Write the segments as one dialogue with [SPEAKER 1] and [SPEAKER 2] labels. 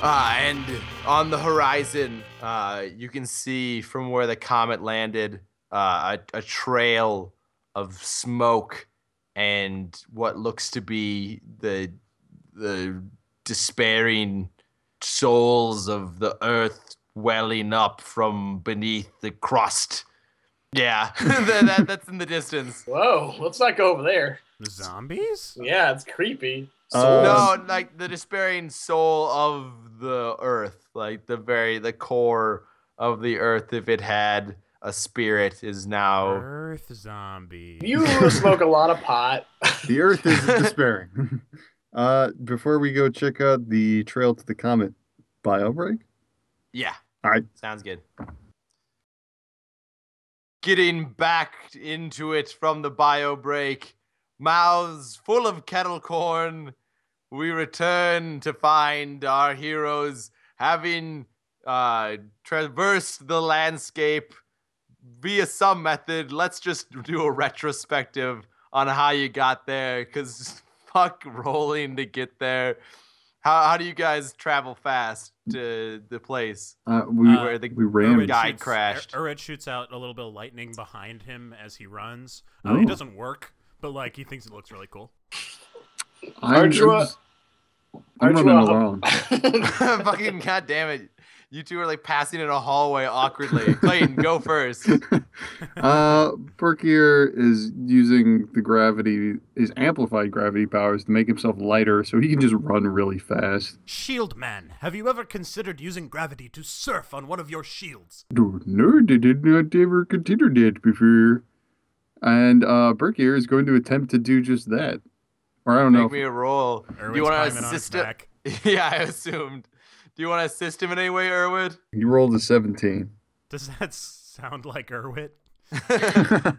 [SPEAKER 1] Uh, and on the horizon, uh, you can see from where the comet landed uh, a, a trail of smoke and what looks to be the the despairing souls of the earth welling up from beneath the crust. Yeah, that, that, that's in the distance.
[SPEAKER 2] Whoa, let's not go over there.
[SPEAKER 3] The zombies?
[SPEAKER 2] Yeah, it's creepy.
[SPEAKER 4] Uh,
[SPEAKER 1] no, like the despairing soul of the earth, like the very the core of the earth. If it had a spirit, is now.
[SPEAKER 3] Earth zombie.
[SPEAKER 2] You smoke a lot of pot.
[SPEAKER 4] The Earth is despairing. uh, before we go check out the trail to the comet bio break.
[SPEAKER 1] Yeah.
[SPEAKER 4] All right.
[SPEAKER 1] Sounds good. Getting back into it from the bio break, mouths full of kettle corn, we return to find our heroes having uh, traversed the landscape via some method. Let's just do a retrospective on how you got there, because fuck rolling to get there. How, how do you guys travel fast to the place?
[SPEAKER 4] Uh, we
[SPEAKER 3] Uh,
[SPEAKER 1] where the
[SPEAKER 4] we ran.
[SPEAKER 3] Urwin
[SPEAKER 1] guy
[SPEAKER 3] shoots-
[SPEAKER 1] crashed.
[SPEAKER 3] Ur- shoots out a little bit of lightning behind him as he runs. Uh,
[SPEAKER 4] Oh.
[SPEAKER 3] It doesn't work, but like he thinks it looks really cool.
[SPEAKER 4] I'm,
[SPEAKER 2] Ardua-
[SPEAKER 4] just- I'm running alone.
[SPEAKER 1] Fucking goddamn it. You two are like passing in a hallway awkwardly. Clayton, go first.
[SPEAKER 4] uh, Berkier is using the gravity, his amplified gravity powers to make himself lighter so he can just run really fast.
[SPEAKER 3] Shield man, have you ever considered using gravity to surf on one of your shields?
[SPEAKER 4] No, no, they did not ever consider that before. And uh, Berkier is going to attempt to do just that. Or I don't know.
[SPEAKER 1] Make me a roll. Do
[SPEAKER 3] Erwin's
[SPEAKER 1] you want to
[SPEAKER 3] climbing on his
[SPEAKER 1] assist him?
[SPEAKER 3] back.
[SPEAKER 1] Yeah, I assumed. Do you want to assist him in any way, Erwin?
[SPEAKER 4] He rolled a 17.
[SPEAKER 3] Does that sound like Urwit?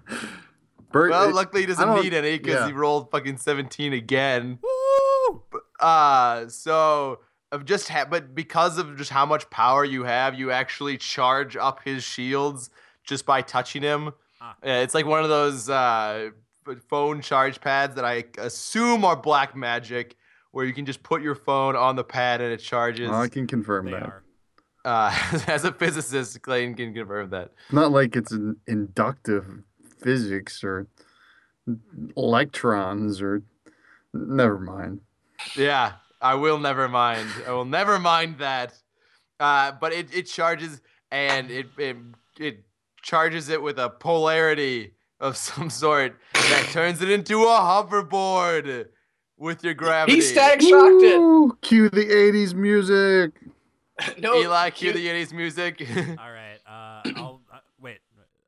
[SPEAKER 4] Bert,
[SPEAKER 1] well,
[SPEAKER 4] it-
[SPEAKER 1] luckily he doesn't need any because
[SPEAKER 4] yeah.
[SPEAKER 1] he rolled fucking 17 again.
[SPEAKER 3] Woo!
[SPEAKER 1] Uh, so of just ha- but because of just how much power you have, you actually charge up his shields just by touching him.
[SPEAKER 3] Ah.
[SPEAKER 1] Yeah, it's like one of those uh, phone charge pads that I assume are black magic, where you can just put your phone on the pad and it charges.
[SPEAKER 4] I can confirm
[SPEAKER 3] They
[SPEAKER 4] that.
[SPEAKER 3] are.
[SPEAKER 1] Uh, as a physicist, Clayton can confirm that.
[SPEAKER 4] Not like it's an inductive physics or electrons or. Never mind.
[SPEAKER 1] Yeah, I will never mind. I will never mind that. Uh, but it, it charges and it, it it charges it with a polarity of some sort that turns it into a hoverboard with your gravity.
[SPEAKER 2] he static shocked it.
[SPEAKER 4] Cue the 80s music.
[SPEAKER 2] No,
[SPEAKER 1] Eli, cue
[SPEAKER 2] you-
[SPEAKER 1] the 80s music.
[SPEAKER 3] All right. Uh, I'll uh, wait.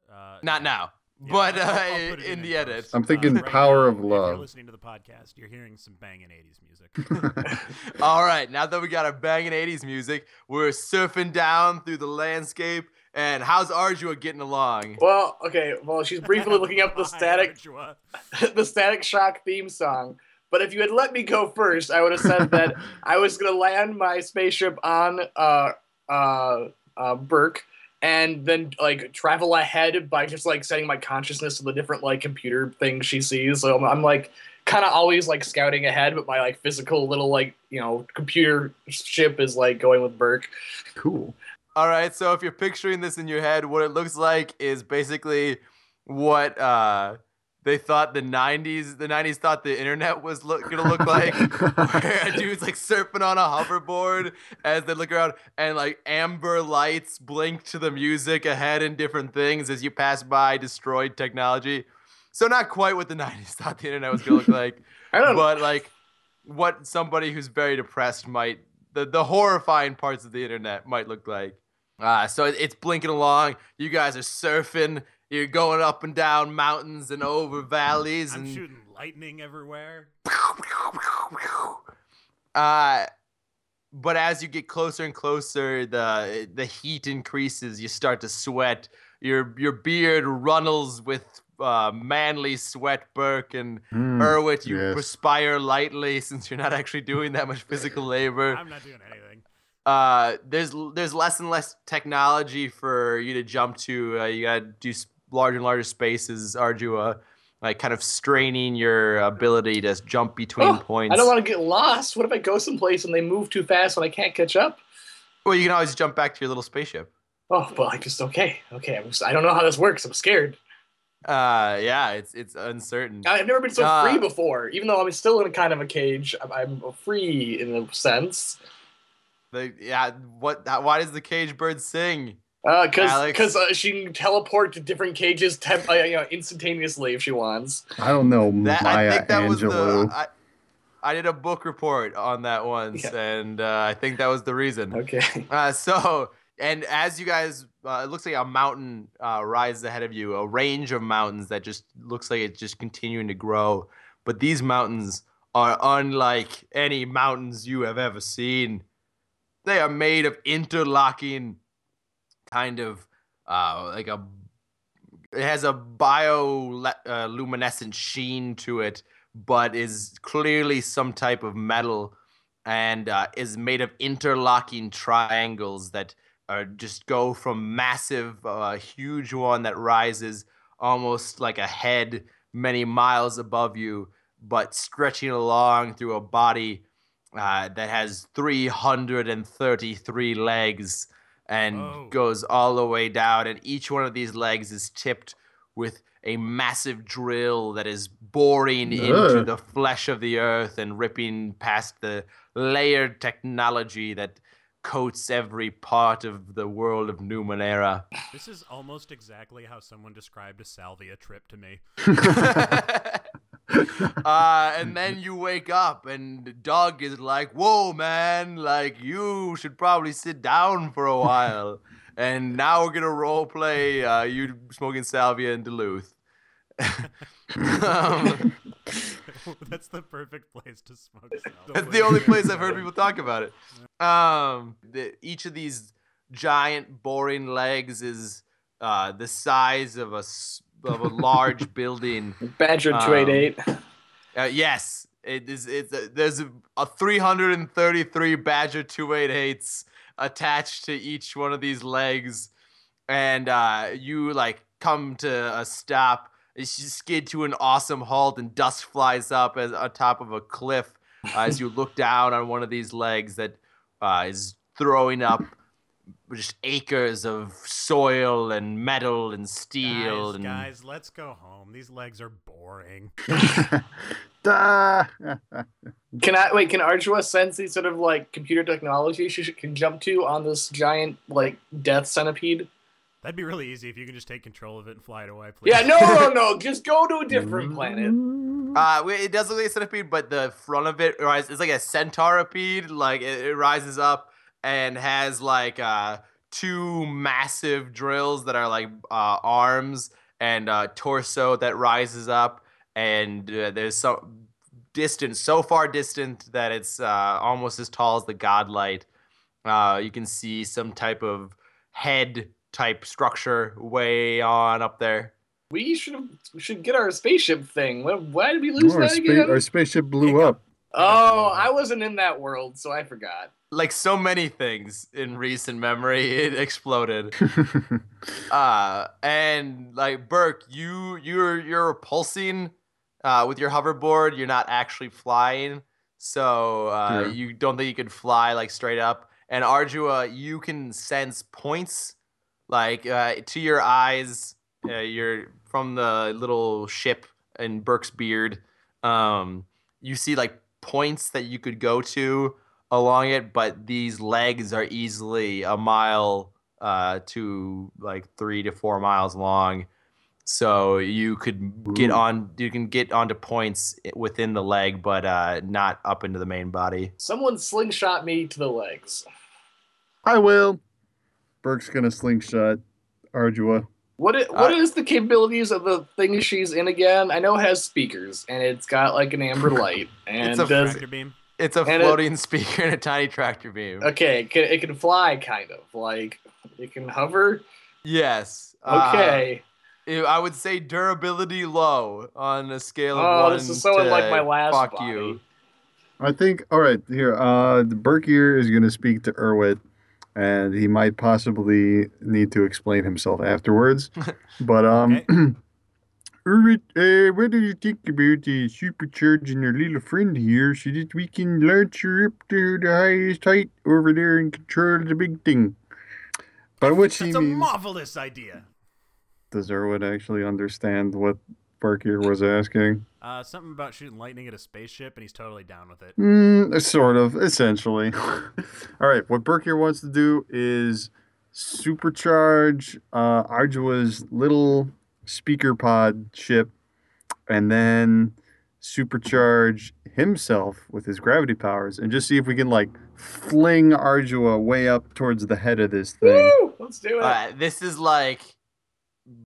[SPEAKER 3] Uh,
[SPEAKER 1] Not now,
[SPEAKER 3] yeah,
[SPEAKER 1] but
[SPEAKER 3] I'll- I'll
[SPEAKER 1] uh, in the
[SPEAKER 3] post.
[SPEAKER 1] edit.
[SPEAKER 4] I'm thinking
[SPEAKER 3] right
[SPEAKER 4] Power
[SPEAKER 3] now,
[SPEAKER 4] of
[SPEAKER 3] If you're
[SPEAKER 4] Love.
[SPEAKER 3] listening to the podcast, you're hearing some banging '80s music.
[SPEAKER 1] All right, now that we got our banging 80s music, we're surfing down through the landscape. And how's Arjua getting along?
[SPEAKER 2] Well, okay. Well, she's briefly looking up the static, the Static Shock theme song. But if you had let me go first, I would have said that I was gonna land my spaceship on uh uh uh Burke and then like travel ahead by just like setting my consciousness to the different like computer things she sees. So I'm, I'm like kind of always like scouting ahead, but my like physical little like you know computer ship is like going with Burke.
[SPEAKER 4] Cool.
[SPEAKER 1] All right, so if you're picturing this in your head, what it looks like is basically what uh, they thought the '90s, the '90s thought the internet was look, gonna look like, where a dude's like surfing on a hoverboard as they look around, and like amber lights blink to the music ahead and different things as you pass by destroyed technology. So not quite what the '90s thought the internet was gonna look like
[SPEAKER 2] I don't know.
[SPEAKER 1] but like what somebody who's very depressed might the, the horrifying parts of the internet might look like uh, so it's blinking along you guys are surfing you're going up and down mountains and over valleys
[SPEAKER 3] I'm
[SPEAKER 1] and
[SPEAKER 3] shooting lightning everywhere.
[SPEAKER 1] uh but as you get closer and closer the the heat increases you start to sweat your your beard runnels with uh, manly sweat burke and
[SPEAKER 4] Mm,
[SPEAKER 1] Erwit, you
[SPEAKER 4] yes.
[SPEAKER 1] perspire lightly since you're not actually doing that much physical labor.
[SPEAKER 3] I'm not doing anything.
[SPEAKER 1] Uh, there's there's less and less technology for you to jump to. Uh, you gotta do larger and larger spaces, Ardua. like kind of straining your ability to jump between
[SPEAKER 2] Oh,
[SPEAKER 1] points.
[SPEAKER 2] I don't want to get lost. What if I go someplace and they move too fast and I can't catch up?
[SPEAKER 1] Well, you can always jump back to your little spaceship.
[SPEAKER 2] Oh, but I just okay, okay. I'm just, I don't know how this works. I'm scared.
[SPEAKER 1] Uh, yeah, it's it's uncertain.
[SPEAKER 2] I've never been so
[SPEAKER 1] Uh,
[SPEAKER 2] free before. Even though I'm still in a kind of a cage, I'm, I'm free in a sense.
[SPEAKER 1] The, yeah, what? Why does the cage bird sing?
[SPEAKER 2] Because
[SPEAKER 1] Alex?
[SPEAKER 2] because uh, she can teleport to different cages temp- uh, you know, instantaneously if she wants.
[SPEAKER 4] I don't know
[SPEAKER 1] That I think that was the. I, I did a book report on that once,
[SPEAKER 2] Yeah.
[SPEAKER 1] and uh, I think that was the reason.
[SPEAKER 2] Okay.
[SPEAKER 1] Uh, so, and as you guys, uh, it looks like a mountain uh, rises ahead of you, a range of mountains that just looks like it's just continuing to grow. But these mountains are unlike any mountains you have ever seen. They are made of interlocking, kind of uh, like a. It has a bioluminescent sheen to it, but is clearly some type of metal and uh, is made of interlocking triangles that uh, just go from massive, uh, huge one that rises almost like a head many miles above you, but stretching along through a body uh, that has 333 legs and
[SPEAKER 3] Whoa.
[SPEAKER 1] goes all the way down. And each one of these legs is tipped with a massive drill that is boring into the flesh of the earth and ripping past the layered technology that coats every part of the world of Numenera.
[SPEAKER 3] This is almost exactly how someone described a salvia trip to me.
[SPEAKER 1] uh, and then you wake up and Doug is like, "Whoa, man! Like you should probably sit down for a while." and now we're gonna role play uh, you smoking salvia in Duluth. um,
[SPEAKER 3] That's the perfect place to smoke salvia.
[SPEAKER 1] That's the only place I've heard people talk about it. Um, the, each of these giant, boring legs is uh, the size of a s- of a large building.
[SPEAKER 2] Badger
[SPEAKER 1] Um,
[SPEAKER 2] two eight eight.
[SPEAKER 1] Uh, yes, it is. It's a, there's a, a 333 Badger 288s attached to each one of these legs, and uh, you like come to a stop. You skid to an awesome halt, and dust flies up as on top of a cliff uh, as you look down on one of these legs that uh, is throwing up just acres of soil and metal and steel
[SPEAKER 3] Guys,
[SPEAKER 1] and
[SPEAKER 3] guys, let's go home. These legs are boring.
[SPEAKER 4] Da!
[SPEAKER 2] Can I wait? Can Arjua sense these sort of like computer technology she can jump to on this giant like death centipede?
[SPEAKER 3] That'd be really easy if you can just take control of it and fly it away, please.
[SPEAKER 2] Yeah, no, no, no. Just go to a different planet.
[SPEAKER 1] Uh, it does look like a centipede, but the front of it rise. It's like a centauropede. Like it, it rises up and has like uh two massive drills that are like uh, arms and uh, torso that rises up, and uh, there's so distant, so far distant that it's uh, almost as tall as the godlight. Uh, you can see some type of head type structure way on up there.
[SPEAKER 2] We should have we should get our spaceship thing. Why, why did we lose
[SPEAKER 4] our,
[SPEAKER 2] that
[SPEAKER 4] spa-
[SPEAKER 2] again?
[SPEAKER 4] our spaceship blew up.
[SPEAKER 2] Oh, I wasn't in that world, so I forgot.
[SPEAKER 1] Like so many things in recent memory, it exploded. Uh, and like Burke, you you're you're pulsing uh, with your hoverboard. You're not actually flying, so uh,
[SPEAKER 4] Yeah.
[SPEAKER 1] you don't think you could fly like straight up. And Arjua, you can sense points like uh, to your eyes. Uh, you're from the little ship in Burke's beard. Um, you see like points that you could go to along it, but these legs are easily a mile uh, to like three to four miles long. So you could get on, you can get onto points within the leg, but uh, not up into the main body.
[SPEAKER 2] Someone slingshot me to the legs.
[SPEAKER 4] I will. Burke's gonna slingshot Arjua.
[SPEAKER 2] What i- what
[SPEAKER 1] Uh,
[SPEAKER 2] is the capabilities of the thing she's in again? I know it has speakers and it's got like an amber light and
[SPEAKER 1] It's a
[SPEAKER 2] does
[SPEAKER 3] Tractor beam.
[SPEAKER 1] It's a
[SPEAKER 2] And it-
[SPEAKER 1] floating speaker and a tiny tractor beam.
[SPEAKER 2] okay. It can, it can fly kind of like it can hover.
[SPEAKER 1] Yes. uh,
[SPEAKER 2] Okay.
[SPEAKER 1] I I would say durability low on a scale of
[SPEAKER 2] oh,
[SPEAKER 1] one.
[SPEAKER 2] this is so
[SPEAKER 1] to
[SPEAKER 2] unlike my last
[SPEAKER 1] fuck
[SPEAKER 2] body.
[SPEAKER 1] you.
[SPEAKER 4] I think. All right, here. Uh, the Burke here is gonna speak to Erwit, and he might possibly need to explain himself afterwards. but um, Urwit, uh, what do you think about uh, supercharging our little friend here so that we can launch her up to the highest height over there and control the big thing? By which he
[SPEAKER 3] That's a
[SPEAKER 4] means,
[SPEAKER 3] marvelous idea.
[SPEAKER 4] does Urwit actually understand what Barkier was asking?
[SPEAKER 3] Uh, something about shooting lightning at a spaceship, and he's totally down with it.
[SPEAKER 4] Mm, sort of, essentially. All right, what Burkier wants to do is supercharge uh, Ardua's little speaker pod ship and then supercharge himself with his gravity powers and just see if we can, like, fling Ardua way up towards the head of this thing.
[SPEAKER 2] Woo! Let's do it.
[SPEAKER 1] Uh, this is like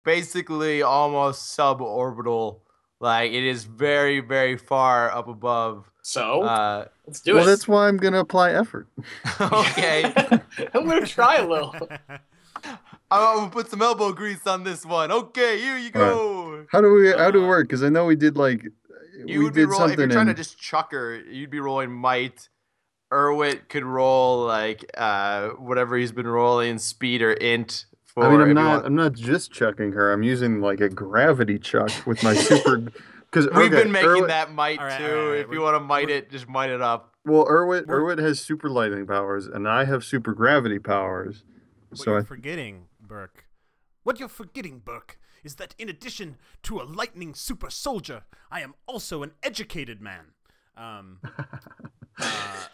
[SPEAKER 1] basically almost suborbital. Like it is very, very far up above.
[SPEAKER 2] so
[SPEAKER 1] Uh,
[SPEAKER 2] let's do
[SPEAKER 4] well,
[SPEAKER 2] it.
[SPEAKER 4] Well, that's why I'm going to apply effort.
[SPEAKER 1] okay,
[SPEAKER 2] I'm gonna try a little.
[SPEAKER 1] I'm gonna put some elbow grease on this one. Okay, here you go.
[SPEAKER 4] How do we, how do it work? Because I know we did, like,
[SPEAKER 1] You
[SPEAKER 4] we
[SPEAKER 1] would be
[SPEAKER 4] did
[SPEAKER 1] something. if you're trying
[SPEAKER 4] in-
[SPEAKER 1] to just chuck her. You'd be rolling might. Erwit could roll like uh whatever he's been rolling, speed or int. For
[SPEAKER 4] I mean, I'm not. I'm not just chucking her. I'm using like a gravity chuck with my super. Because
[SPEAKER 1] We've been making that might
[SPEAKER 3] All right,
[SPEAKER 1] too.
[SPEAKER 3] all right, all right,
[SPEAKER 1] If you want to might it, just might it up.
[SPEAKER 4] Well, Erwit,
[SPEAKER 3] We're-
[SPEAKER 4] Erwit has super lightning powers, and I have super gravity powers.
[SPEAKER 3] What
[SPEAKER 4] So
[SPEAKER 3] you're
[SPEAKER 4] I,
[SPEAKER 3] forgetting, Burke. What you're forgetting, Burke, is that in addition to a lightning super soldier, I am also an educated man. Um, uh,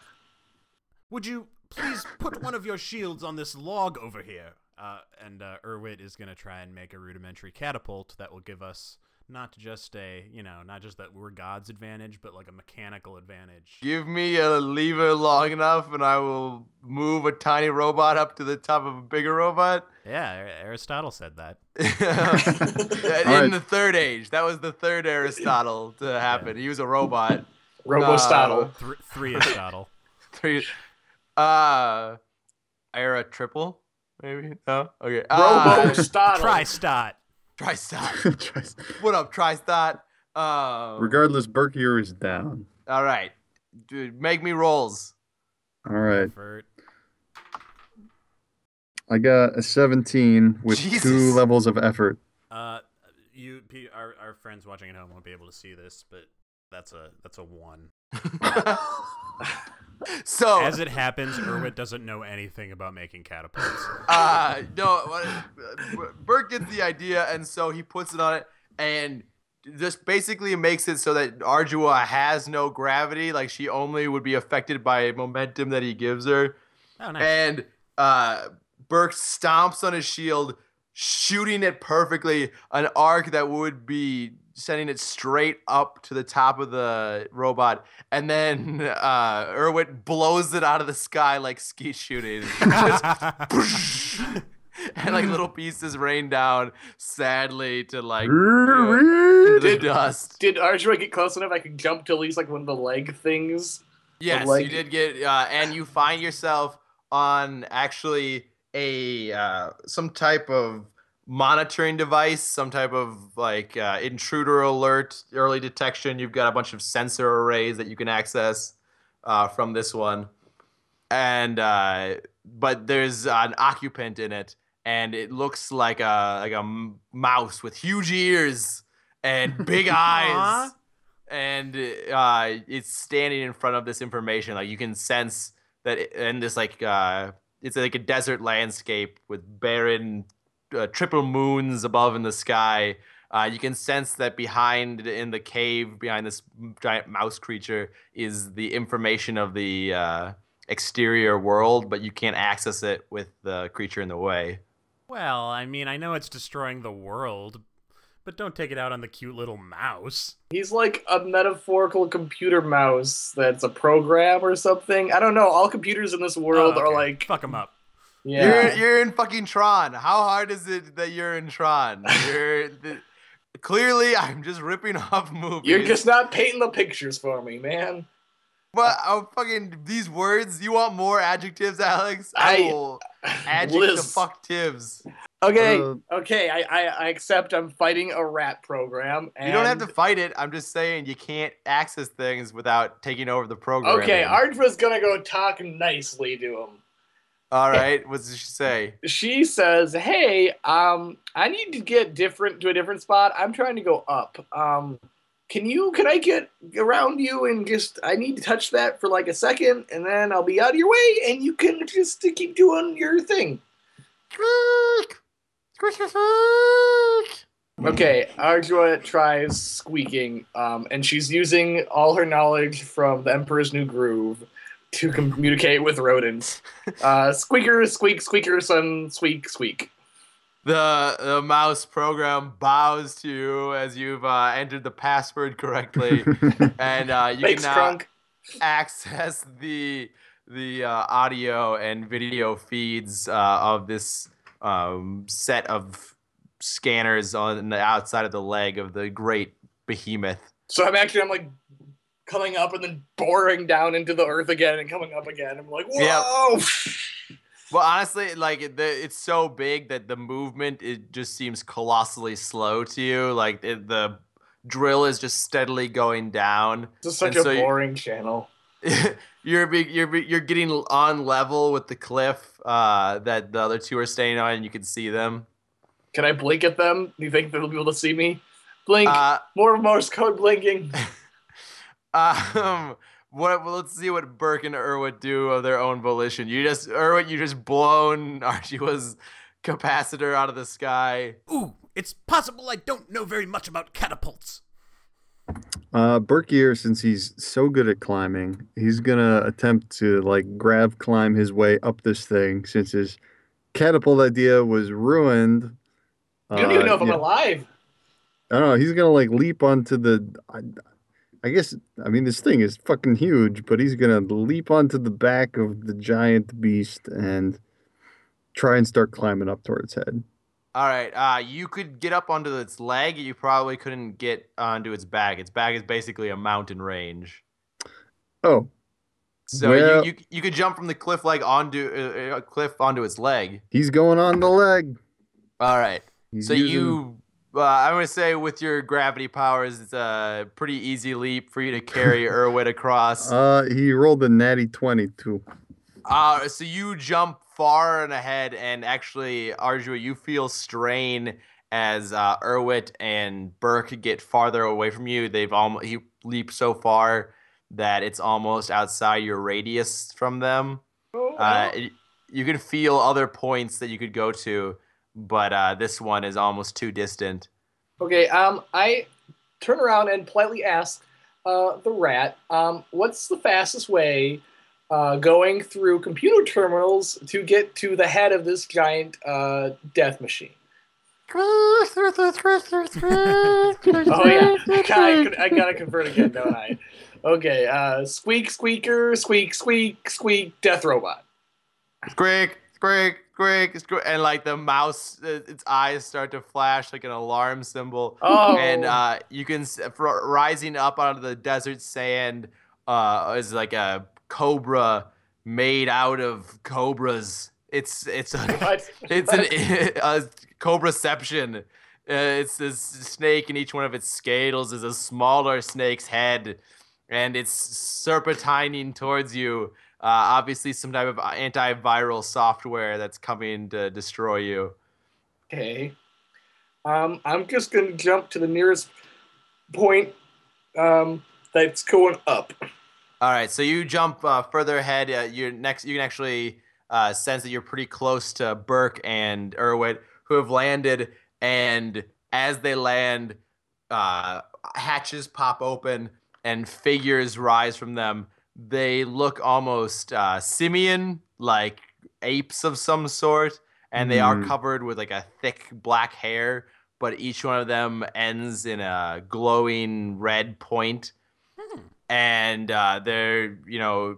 [SPEAKER 3] would you please put one of your shields on this log over here? Uh, and uh, is gonna try and make a rudimentary catapult that will give us not just a, you know, not just that we're God's advantage, but like a mechanical advantage.
[SPEAKER 1] Give me a lever long enough, and I will move a tiny robot up to the top of a bigger robot.
[SPEAKER 3] Yeah, Aristotle said that.
[SPEAKER 1] In
[SPEAKER 4] right.
[SPEAKER 1] the third age, that was the third Aristotle to happen. He was a robot.
[SPEAKER 2] Robostotle.
[SPEAKER 3] Thr- three Aristotle.
[SPEAKER 1] Three. Uh, era triple, maybe. No. Okay. Uh,
[SPEAKER 2] Robostotle.
[SPEAKER 3] Tristot.
[SPEAKER 1] Tristot. What up, Tristot? Um,
[SPEAKER 4] regardless, Berkier is down.
[SPEAKER 1] all right, dude, make me rolls.
[SPEAKER 4] All right,
[SPEAKER 3] Effort.
[SPEAKER 4] I got a 17 with two levels of effort.
[SPEAKER 3] Uh, you, P- our our friends watching at home won't be able to see this, but that's a that's a one.
[SPEAKER 1] so,
[SPEAKER 3] As it happens, Erwit doesn't know anything about making catapults.
[SPEAKER 1] uh, no, Bert gets the idea, and so he puts it on it, and just basically makes it so that Ardua has no gravity. Like she only would be affected by momentum that he gives her.
[SPEAKER 3] Oh, nice.
[SPEAKER 1] And uh, Burke stomps on his shield, shooting it perfectly, an arc that would be sending it straight up to the top of the robot. And then uh, Erwit blows it out of the sky like skeet shooting. Just and like little pieces rain down sadly to like you know, into the
[SPEAKER 2] Did-
[SPEAKER 1] dust.
[SPEAKER 2] Did Arjuna get close enough? I could jump to at least like one of the leg things.
[SPEAKER 1] Yes,
[SPEAKER 2] like-
[SPEAKER 1] you did get, uh, and you find yourself on actually a uh, some type of monitoring device, some type of like uh, intruder alert, early detection. You've got a bunch of sensor arrays that you can access uh, from this one, and uh, but there's an occupant in it, and it looks like a like a m- mouse with huge ears and big eyes and uh, it's standing in front of this information. Like you can sense that it, and this like uh, it's like a desert landscape with barren uh, triple moons above in the sky. Uh, you can sense that behind in the cave, behind this giant mouse creature, is the information of the uh, exterior world, but you can't access it with the creature in the way.
[SPEAKER 3] well, I mean, I know it's destroying the world, but don't take it out on the cute little mouse.
[SPEAKER 2] He's like a metaphorical computer mouse that's a program or something. I don't know. All computers in this world
[SPEAKER 3] Oh,
[SPEAKER 2] are like
[SPEAKER 3] fuck him up.
[SPEAKER 2] Yeah.
[SPEAKER 1] You're you're in fucking Tron. How hard is it that you're in Tron? You're the, clearly I'm just ripping off movies.
[SPEAKER 2] You're just not painting the pictures for me, man.
[SPEAKER 1] But I'm fucking these words. You want more adjectives, Alex? I,
[SPEAKER 2] I-
[SPEAKER 1] will adjective fuck tivs.
[SPEAKER 2] Okay,
[SPEAKER 4] Uh,
[SPEAKER 2] okay, I, I I accept. I'm fighting a rat program. And...
[SPEAKER 1] You don't have to fight it. I'm just saying you can't access things without taking over the program.
[SPEAKER 2] Okay, Ardua's gonna go talk nicely to him.
[SPEAKER 1] All right. What does she say?
[SPEAKER 2] She says, "Hey, um, I need to get different to a different spot. I'm trying to go up. Um, can you? Can I get around you and just? I need to touch that for like a second, and then I'll be out of your way, and you can just keep doing your thing." Okay, Arjua tries squeaking, um, and she's using all her knowledge from the Emperor's New Groove to communicate with rodents. Uh, squeaker, squeak, squeaker, son, squeak, squeak.
[SPEAKER 1] The the mouse program bows to you as you've uh, entered the password correctly, and uh, you
[SPEAKER 2] Thanks,
[SPEAKER 1] can now
[SPEAKER 2] Trunk.
[SPEAKER 1] access the the uh, audio and video feeds uh, of this um, set of scanners on the outside of the leg of the great behemoth.
[SPEAKER 2] So I'm actually I'm like coming up and then boring down into the earth again and coming up again. I'm like,
[SPEAKER 1] Yep.
[SPEAKER 2] whoa!
[SPEAKER 1] Well, honestly, like it- the, it's so big that the movement it just seems colossally slow to you. Like it, the drill is just steadily going down.
[SPEAKER 2] Is such
[SPEAKER 1] And
[SPEAKER 2] a
[SPEAKER 1] so you-
[SPEAKER 2] boring channel.
[SPEAKER 1] you're be, you're be, you're getting on level with the cliff uh, that the other two are staying on, and you can see them.
[SPEAKER 2] Can I blink at them? Do you think they'll be able to see me? Blink.
[SPEAKER 1] Uh,
[SPEAKER 2] More Morse code blinking.
[SPEAKER 1] um, what? Well, let's see what Burke and Irwit do of their own volition. You just Irwit, you just blown Archua's capacitor out of the sky.
[SPEAKER 3] Ooh, it's possible I don't know very much about catapults.
[SPEAKER 4] Uh, Berkier, since he's so good at climbing, he's gonna attempt to like grab climb his way up this thing. Since his catapult idea was ruined,
[SPEAKER 2] You don't even
[SPEAKER 4] uh,
[SPEAKER 2] know if I'm
[SPEAKER 4] yeah,
[SPEAKER 2] alive.
[SPEAKER 4] I don't know. He's gonna like leap onto the. I, I guess I mean this thing is fucking huge, but he's gonna leap onto the back of the giant beast and try and start climbing up toward its head.
[SPEAKER 1] All right. Uh, you could get up onto its leg. You probably couldn't get onto its back. Its back is basically a mountain range.
[SPEAKER 4] Oh,
[SPEAKER 1] So
[SPEAKER 4] Well-
[SPEAKER 1] you, you you could jump from the cliff leg onto uh, uh, cliff onto its leg.
[SPEAKER 4] he's going on the leg.
[SPEAKER 1] All right.
[SPEAKER 4] He's
[SPEAKER 1] so
[SPEAKER 4] using-
[SPEAKER 1] you, uh, I'm gonna say with your gravity powers, it's a pretty easy leap for you to carry Irwit across.
[SPEAKER 4] Uh, he rolled a natty twenty too.
[SPEAKER 1] Uh, so you jump far and ahead, and actually, Arjua, you feel strain as uh, Irwit and Burke get farther away from you. They've almost he leaped so far that it's almost outside your radius from them.
[SPEAKER 2] Oh,
[SPEAKER 1] Uh, y- you can feel other points that you could go to, but uh, this one is almost too distant.
[SPEAKER 2] Okay, um, I turn around and politely ask uh, the rat, um, what's the fastest way uh, going through computer terminals to get to the head of this giant uh, death machine? Oh yeah, I gotta, I gotta convert again, don't I? Okay, uh, squeak, squeaker, squeak, squeak, squeak, death robot.
[SPEAKER 1] Squeak, squeak, squeak, squeak, and like the mouse, uh, its eyes start to flash like an alarm symbol.
[SPEAKER 2] Oh,
[SPEAKER 1] and uh, you can for rising up out of the desert sand uh, is like a cobra made out of cobras. It's it's a
[SPEAKER 2] what?
[SPEAKER 1] it's an a cobraception. Uh, it's this snake, and each one of its scales is a smaller snake's head, and it's serpentining towards you. Uh, obviously, some type of antiviral software that's coming to destroy you.
[SPEAKER 2] Okay. Um, I'm just gonna jump to the nearest point um, that's going up.
[SPEAKER 1] All right, so you jump uh, further ahead. Uh, you're next. You can actually uh, sense that you're pretty close to Burke and Irwin, who have landed. And as they land, uh, hatches pop open and figures rise from them. They look almost uh, simian, like apes of some sort, and they are
[SPEAKER 4] Hmm.
[SPEAKER 1] covered with like a thick black hair. But each one of them ends in a glowing red point
[SPEAKER 3] Hmm.
[SPEAKER 1] and uh, they're you know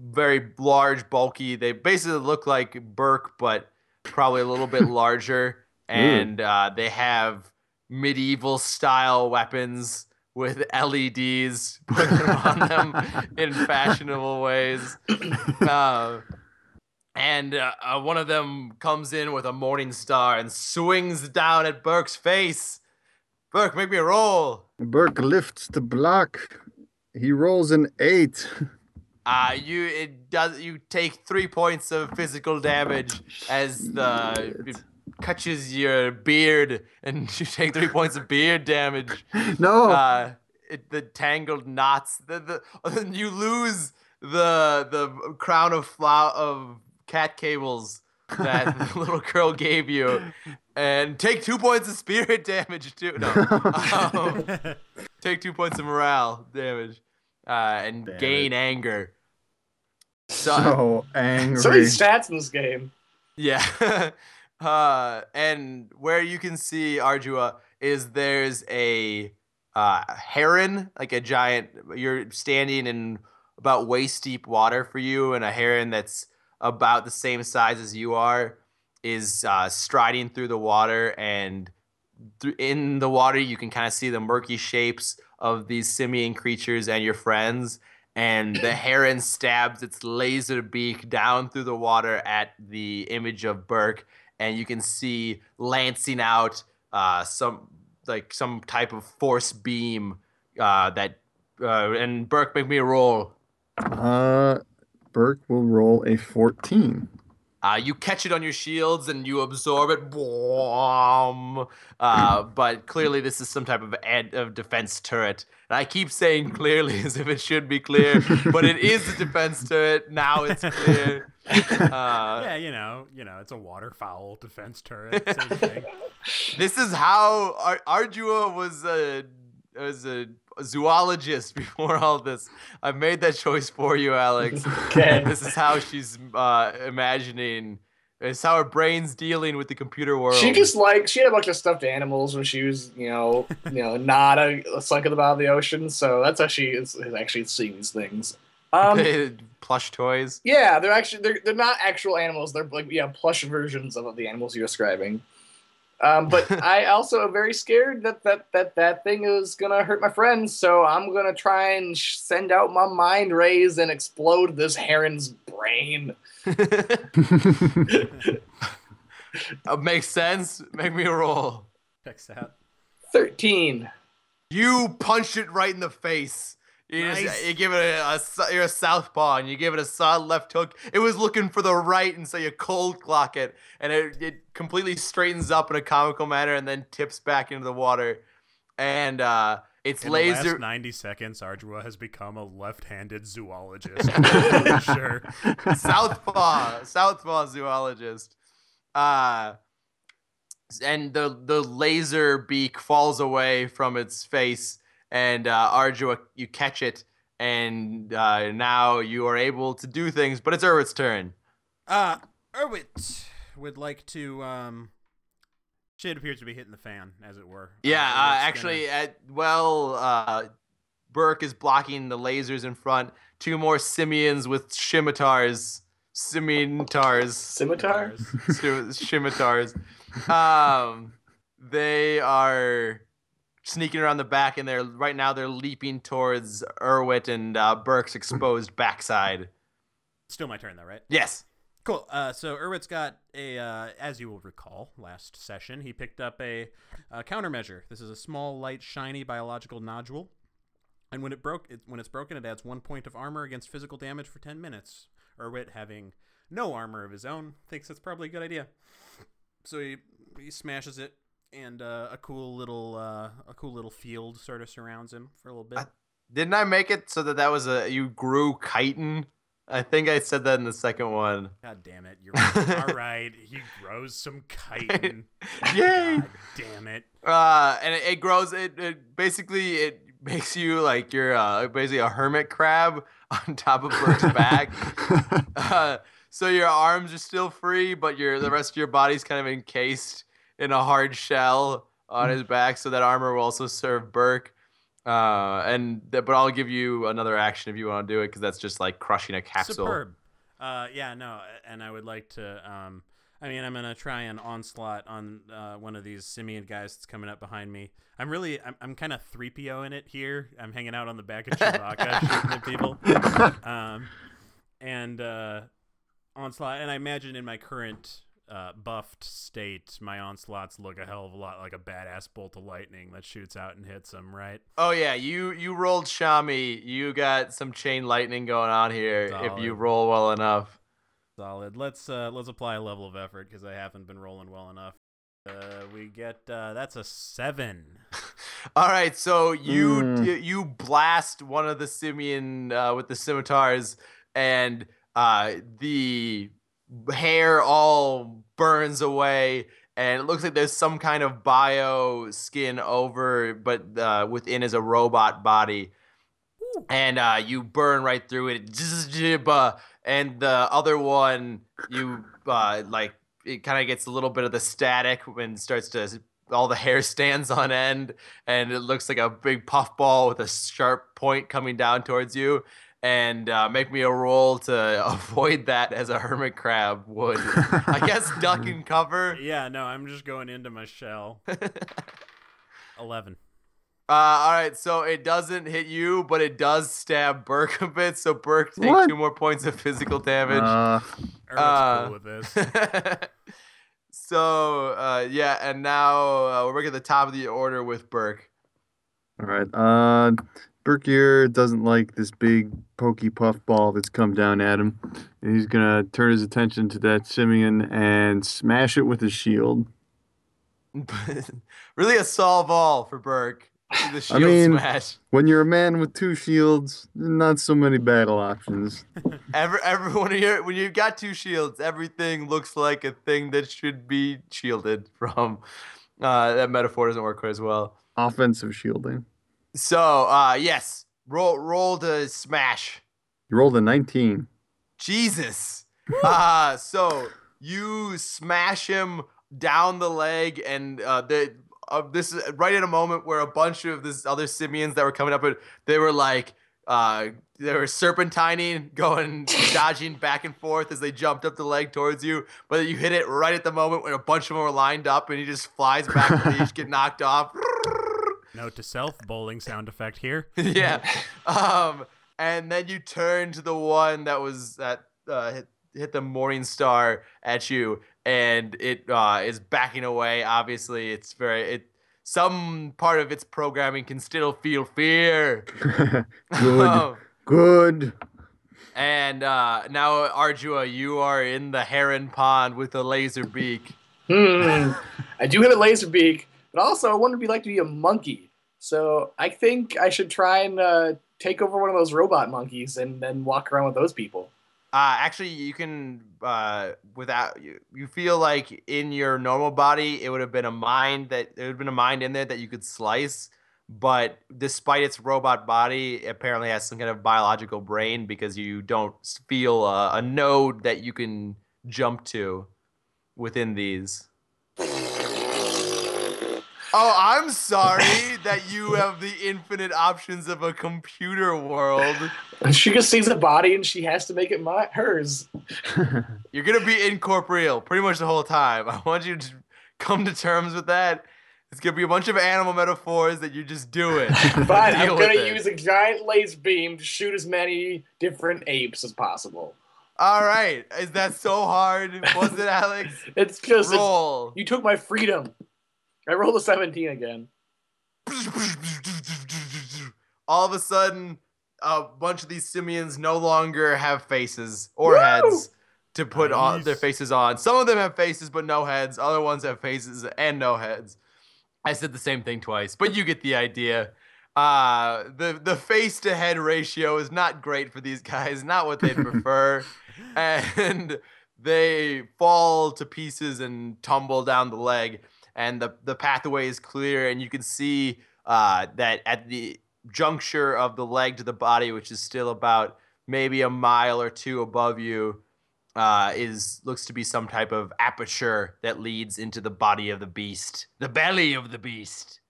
[SPEAKER 1] very large, bulky. They basically look like Burke, but probably a little bit larger. And uh, they have medieval style weapons with LEDs put on them in fashionable ways. Uh, and uh, uh, one of them comes in with a morning star and swings down at Burke's face. Burke, make me a roll.
[SPEAKER 4] Burke lifts the block. He rolls an eight.
[SPEAKER 1] Uh, you it does you take three points of physical damage as the catches your beard, and you take three points of beard damage.
[SPEAKER 4] No.
[SPEAKER 1] Uh, it, the tangled knots. The the you lose the the crown of flower of cat cables that the little girl gave you, and take two points of spirit damage too. No, um, take two points of morale damage, uh, and
[SPEAKER 4] Damn
[SPEAKER 1] gain anger. So,
[SPEAKER 4] so angry.
[SPEAKER 2] So many stats in this game.
[SPEAKER 1] yeah. Uh, and where you can see Ardua is there's a uh, heron, like a giant. You're standing in about waist deep water for you, and a heron that's about the same size as you are is uh, striding through the water. And th- in the water, you can kind of see the murky shapes of these simian creatures and your friends and the heron stabs its laser beak down through the water at the image of Burke, and you can see lancing out uh, some like some type of force beam uh, that uh, and Burke make me a roll.
[SPEAKER 4] Uh, Burke will roll a 14.
[SPEAKER 1] Uh, you catch it on your shields and you absorb it. Boom. Uh, but clearly, this is some type of, ad- of defense turret. And I keep saying clearly as if it should be clear, but it is a defense turret. Now it's clear. Uh,
[SPEAKER 3] yeah, you know, you know, it's a waterfowl defense turret.
[SPEAKER 1] This is how Ar- Ardua was a was a zoologist before all this. I made that choice for you, Alex.
[SPEAKER 2] Okay.
[SPEAKER 1] And this is how she's uh, imagining. It's how her brain's dealing with the computer world.
[SPEAKER 2] She just like she had a bunch of stuffed animals when she was, you know, you know, not a, a suck at the bottom of the ocean. So that's how she is, is actually seeing these things. Um,
[SPEAKER 1] plush toys.
[SPEAKER 2] yeah, they're actually they're they're not actual animals. They're like yeah, plush versions of the animals you're describing. Um, but I also am very scared that that that that thing is gonna hurt my friends. So I'm gonna try and sh- send out my mind rays and explode this heron's brain.
[SPEAKER 1] Uh, makes sense. Make me a roll.
[SPEAKER 3] Checks out.
[SPEAKER 2] Thirteen.
[SPEAKER 1] You punch it right in the face. You, just- you give it a, a s- you're a southpaw and you give it a solid left hook. It was looking for the right, and so you cold clock it, and it, it completely straightens up in a comical manner, and then tips back into the water. And uh, its
[SPEAKER 3] In the
[SPEAKER 1] laser.
[SPEAKER 3] last 90 seconds, Ardua has become a left-handed zoologist. For sure.
[SPEAKER 1] Southpaw, Southpaw zoologist. Uh, and the the laser beak falls away from its face, and uh, Ardua, you catch it, and uh, now you are able to do things. But it's Urwit's turn.
[SPEAKER 3] Uh, Erwit would like to, um... Shit appears to be hitting the fan, as it were.
[SPEAKER 1] Yeah,
[SPEAKER 3] Uh,
[SPEAKER 1] uh,
[SPEAKER 3] Erwit's gonna-
[SPEAKER 1] actually, at well, uh, Burke is blocking the lasers in front. Two more simians with scimitars, scimitars.
[SPEAKER 2] Scimitar?
[SPEAKER 1] Scim- scimitars. Um, they are sneaking around the back, and they're right now they're leaping towards Erwit and uh, Burke's exposed backside.
[SPEAKER 3] Still my turn, though, right?
[SPEAKER 1] Yes.
[SPEAKER 3] Cool. Uh, so Erwit's got a, uh, as you will recall, last session he picked up a, uh countermeasure. This is a small, light, shiny biological nodule, and when it broke, it, when it's broken, it adds one point of armor against physical damage for ten minutes. Erwit, having no armor of his own, thinks it's probably a good idea. So he he smashes it, and uh, a cool little uh, a cool little field sort of surrounds him for a little bit.
[SPEAKER 1] I- Didn't I make it so that that was a you grew chitin? I think I said that in the second one.
[SPEAKER 3] God damn it! You're right. all right. He grows some chitin.
[SPEAKER 1] Yay!
[SPEAKER 3] God damn it.
[SPEAKER 1] uh, and it, it grows. It, it basically it makes you like you're uh, basically a hermit crab on top of Burke's back. Uh, so your arms are still free, but your the rest of your body's kind of encased in a hard shell on his back. So that armor will also serve Burke. Uh, and th- but I'll give you another action if you want to do it because that's just like crushing a capsule.
[SPEAKER 3] Superb. Uh, yeah, no, and I would like to. Um, I mean, I'm gonna try an onslaught on uh, one of these simian guys that's coming up behind me. I'm really, I'm, I'm kind of 3PO in it here. I'm hanging out on the back of Chewbacca shooting at people. Um, and uh, onslaught, and I imagine in my current uh, buffed state, my onslaughts look a hell of a lot like a badass bolt of lightning that shoots out and hits him, right?
[SPEAKER 1] Oh yeah, you you rolled Shami. You got some chain lightning going on here. If you roll well enough.
[SPEAKER 3] Solid. Let's uh, let's apply a level of effort because I haven't been rolling well enough. Uh, we get uh, that's a seven.
[SPEAKER 1] All right, so you
[SPEAKER 4] Mm.
[SPEAKER 1] you, you blast one of the simian uh, with the scimitars, and uh, the hair all burns away, and it looks like there's some kind of bio skin over, but uh, within is a robot body. And uh, you burn right through it, and the other one, you uh, like it kind of gets a little bit of the static and starts to all the hair stands on end and it looks like a big puffball with a sharp point coming down towards you and uh, make me a roll to avoid that as a hermit crab would i guess duck and cover
[SPEAKER 3] Yeah, no, I'm just going into my shell.
[SPEAKER 1] uh,
[SPEAKER 3] Eleven.
[SPEAKER 1] all right so it doesn't hit you but it does stab burke a bit so burke take
[SPEAKER 4] What?
[SPEAKER 1] two more points of physical damage
[SPEAKER 4] Uh,
[SPEAKER 1] Uh,
[SPEAKER 3] cool with this.
[SPEAKER 1] so uh, yeah and now uh, we're at the top of the order with burke
[SPEAKER 4] all right. Uh, Berkier doesn't like this big pokey puff ball that's come down at him. And he's gonna turn his attention to that simian and smash it with his shield.
[SPEAKER 1] really a solve all for Burke. The shield
[SPEAKER 4] mean-
[SPEAKER 1] smash.
[SPEAKER 4] When you're a man with two shields, not so many battle options.
[SPEAKER 1] Every every when you when you've got two shields, everything looks like a thing that should be shielded from. Uh, that metaphor doesn't work quite as well.
[SPEAKER 4] Offensive shielding.
[SPEAKER 1] So uh, yes, roll roll to smash.
[SPEAKER 4] You rolled a 19.
[SPEAKER 1] Jesus. Uh, so you smash him down the leg, and uh, the uh, this is right at a moment where a bunch of this other simians that were coming up, they were like. Uh, they were serpentining, going, dodging back and forth as they jumped up the leg towards you. But you hit it right at the moment when a bunch of them were lined up, and he just flies back and they each get knocked off.
[SPEAKER 3] Note to self: bowling sound effect here.
[SPEAKER 1] yeah. Um, and then you turn to the one that was that uh, hit, hit the Morning Star at you, and it uh, is backing away. Obviously, it's very it. Some part of its programming can still feel fear.
[SPEAKER 4] good.
[SPEAKER 1] Um,
[SPEAKER 4] Good.
[SPEAKER 1] and uh, now, Arjua, you are in the heron pond with a laser beak.
[SPEAKER 2] Hmm. I do have a laser beak, but also I want to be like to be a monkey. So I think I should try and uh, take over one of those robot monkeys and then walk around with those people.
[SPEAKER 1] Uh, actually, you can uh, without you. You feel like in your normal body, it would have been a mind that there would have been a mind in there that you could slice. But despite its robot body, it apparently has some kind of biological brain because you don't feel a, a node that you can jump to within these. Oh, I'm sorry that you have the infinite options of a computer world.
[SPEAKER 2] She just sees a body and she has to make it my, hers.
[SPEAKER 1] You're gonna be incorporeal pretty much the whole time. I want you to come to terms with that. It's gonna be a bunch of animal metaphors that you just do it.
[SPEAKER 2] Fine, I'm gonna use a giant laser beam to shoot as many different apes as possible.
[SPEAKER 1] All right, is that so hard? Was it, Alex?
[SPEAKER 2] It's just it's,
[SPEAKER 1] Roll.
[SPEAKER 2] you took my freedom. I rolled a 17 again.
[SPEAKER 1] All of a sudden, a bunch of these simians no longer have faces or
[SPEAKER 2] Woo!
[SPEAKER 1] heads to put on their faces on. Some of them have faces but no heads. Other ones have faces and no heads. I said the same thing twice, but you get the idea. Uh, the the face to head ratio is not great for these guys. Not what they'd prefer, and they fall to pieces and tumble down the leg. And the the pathway is clear, and you can see uh, that at the juncture of the leg to the body, which is still about maybe a mile or two above you, uh, is looks to be some type of aperture that leads into the body of the beast, the belly of the beast.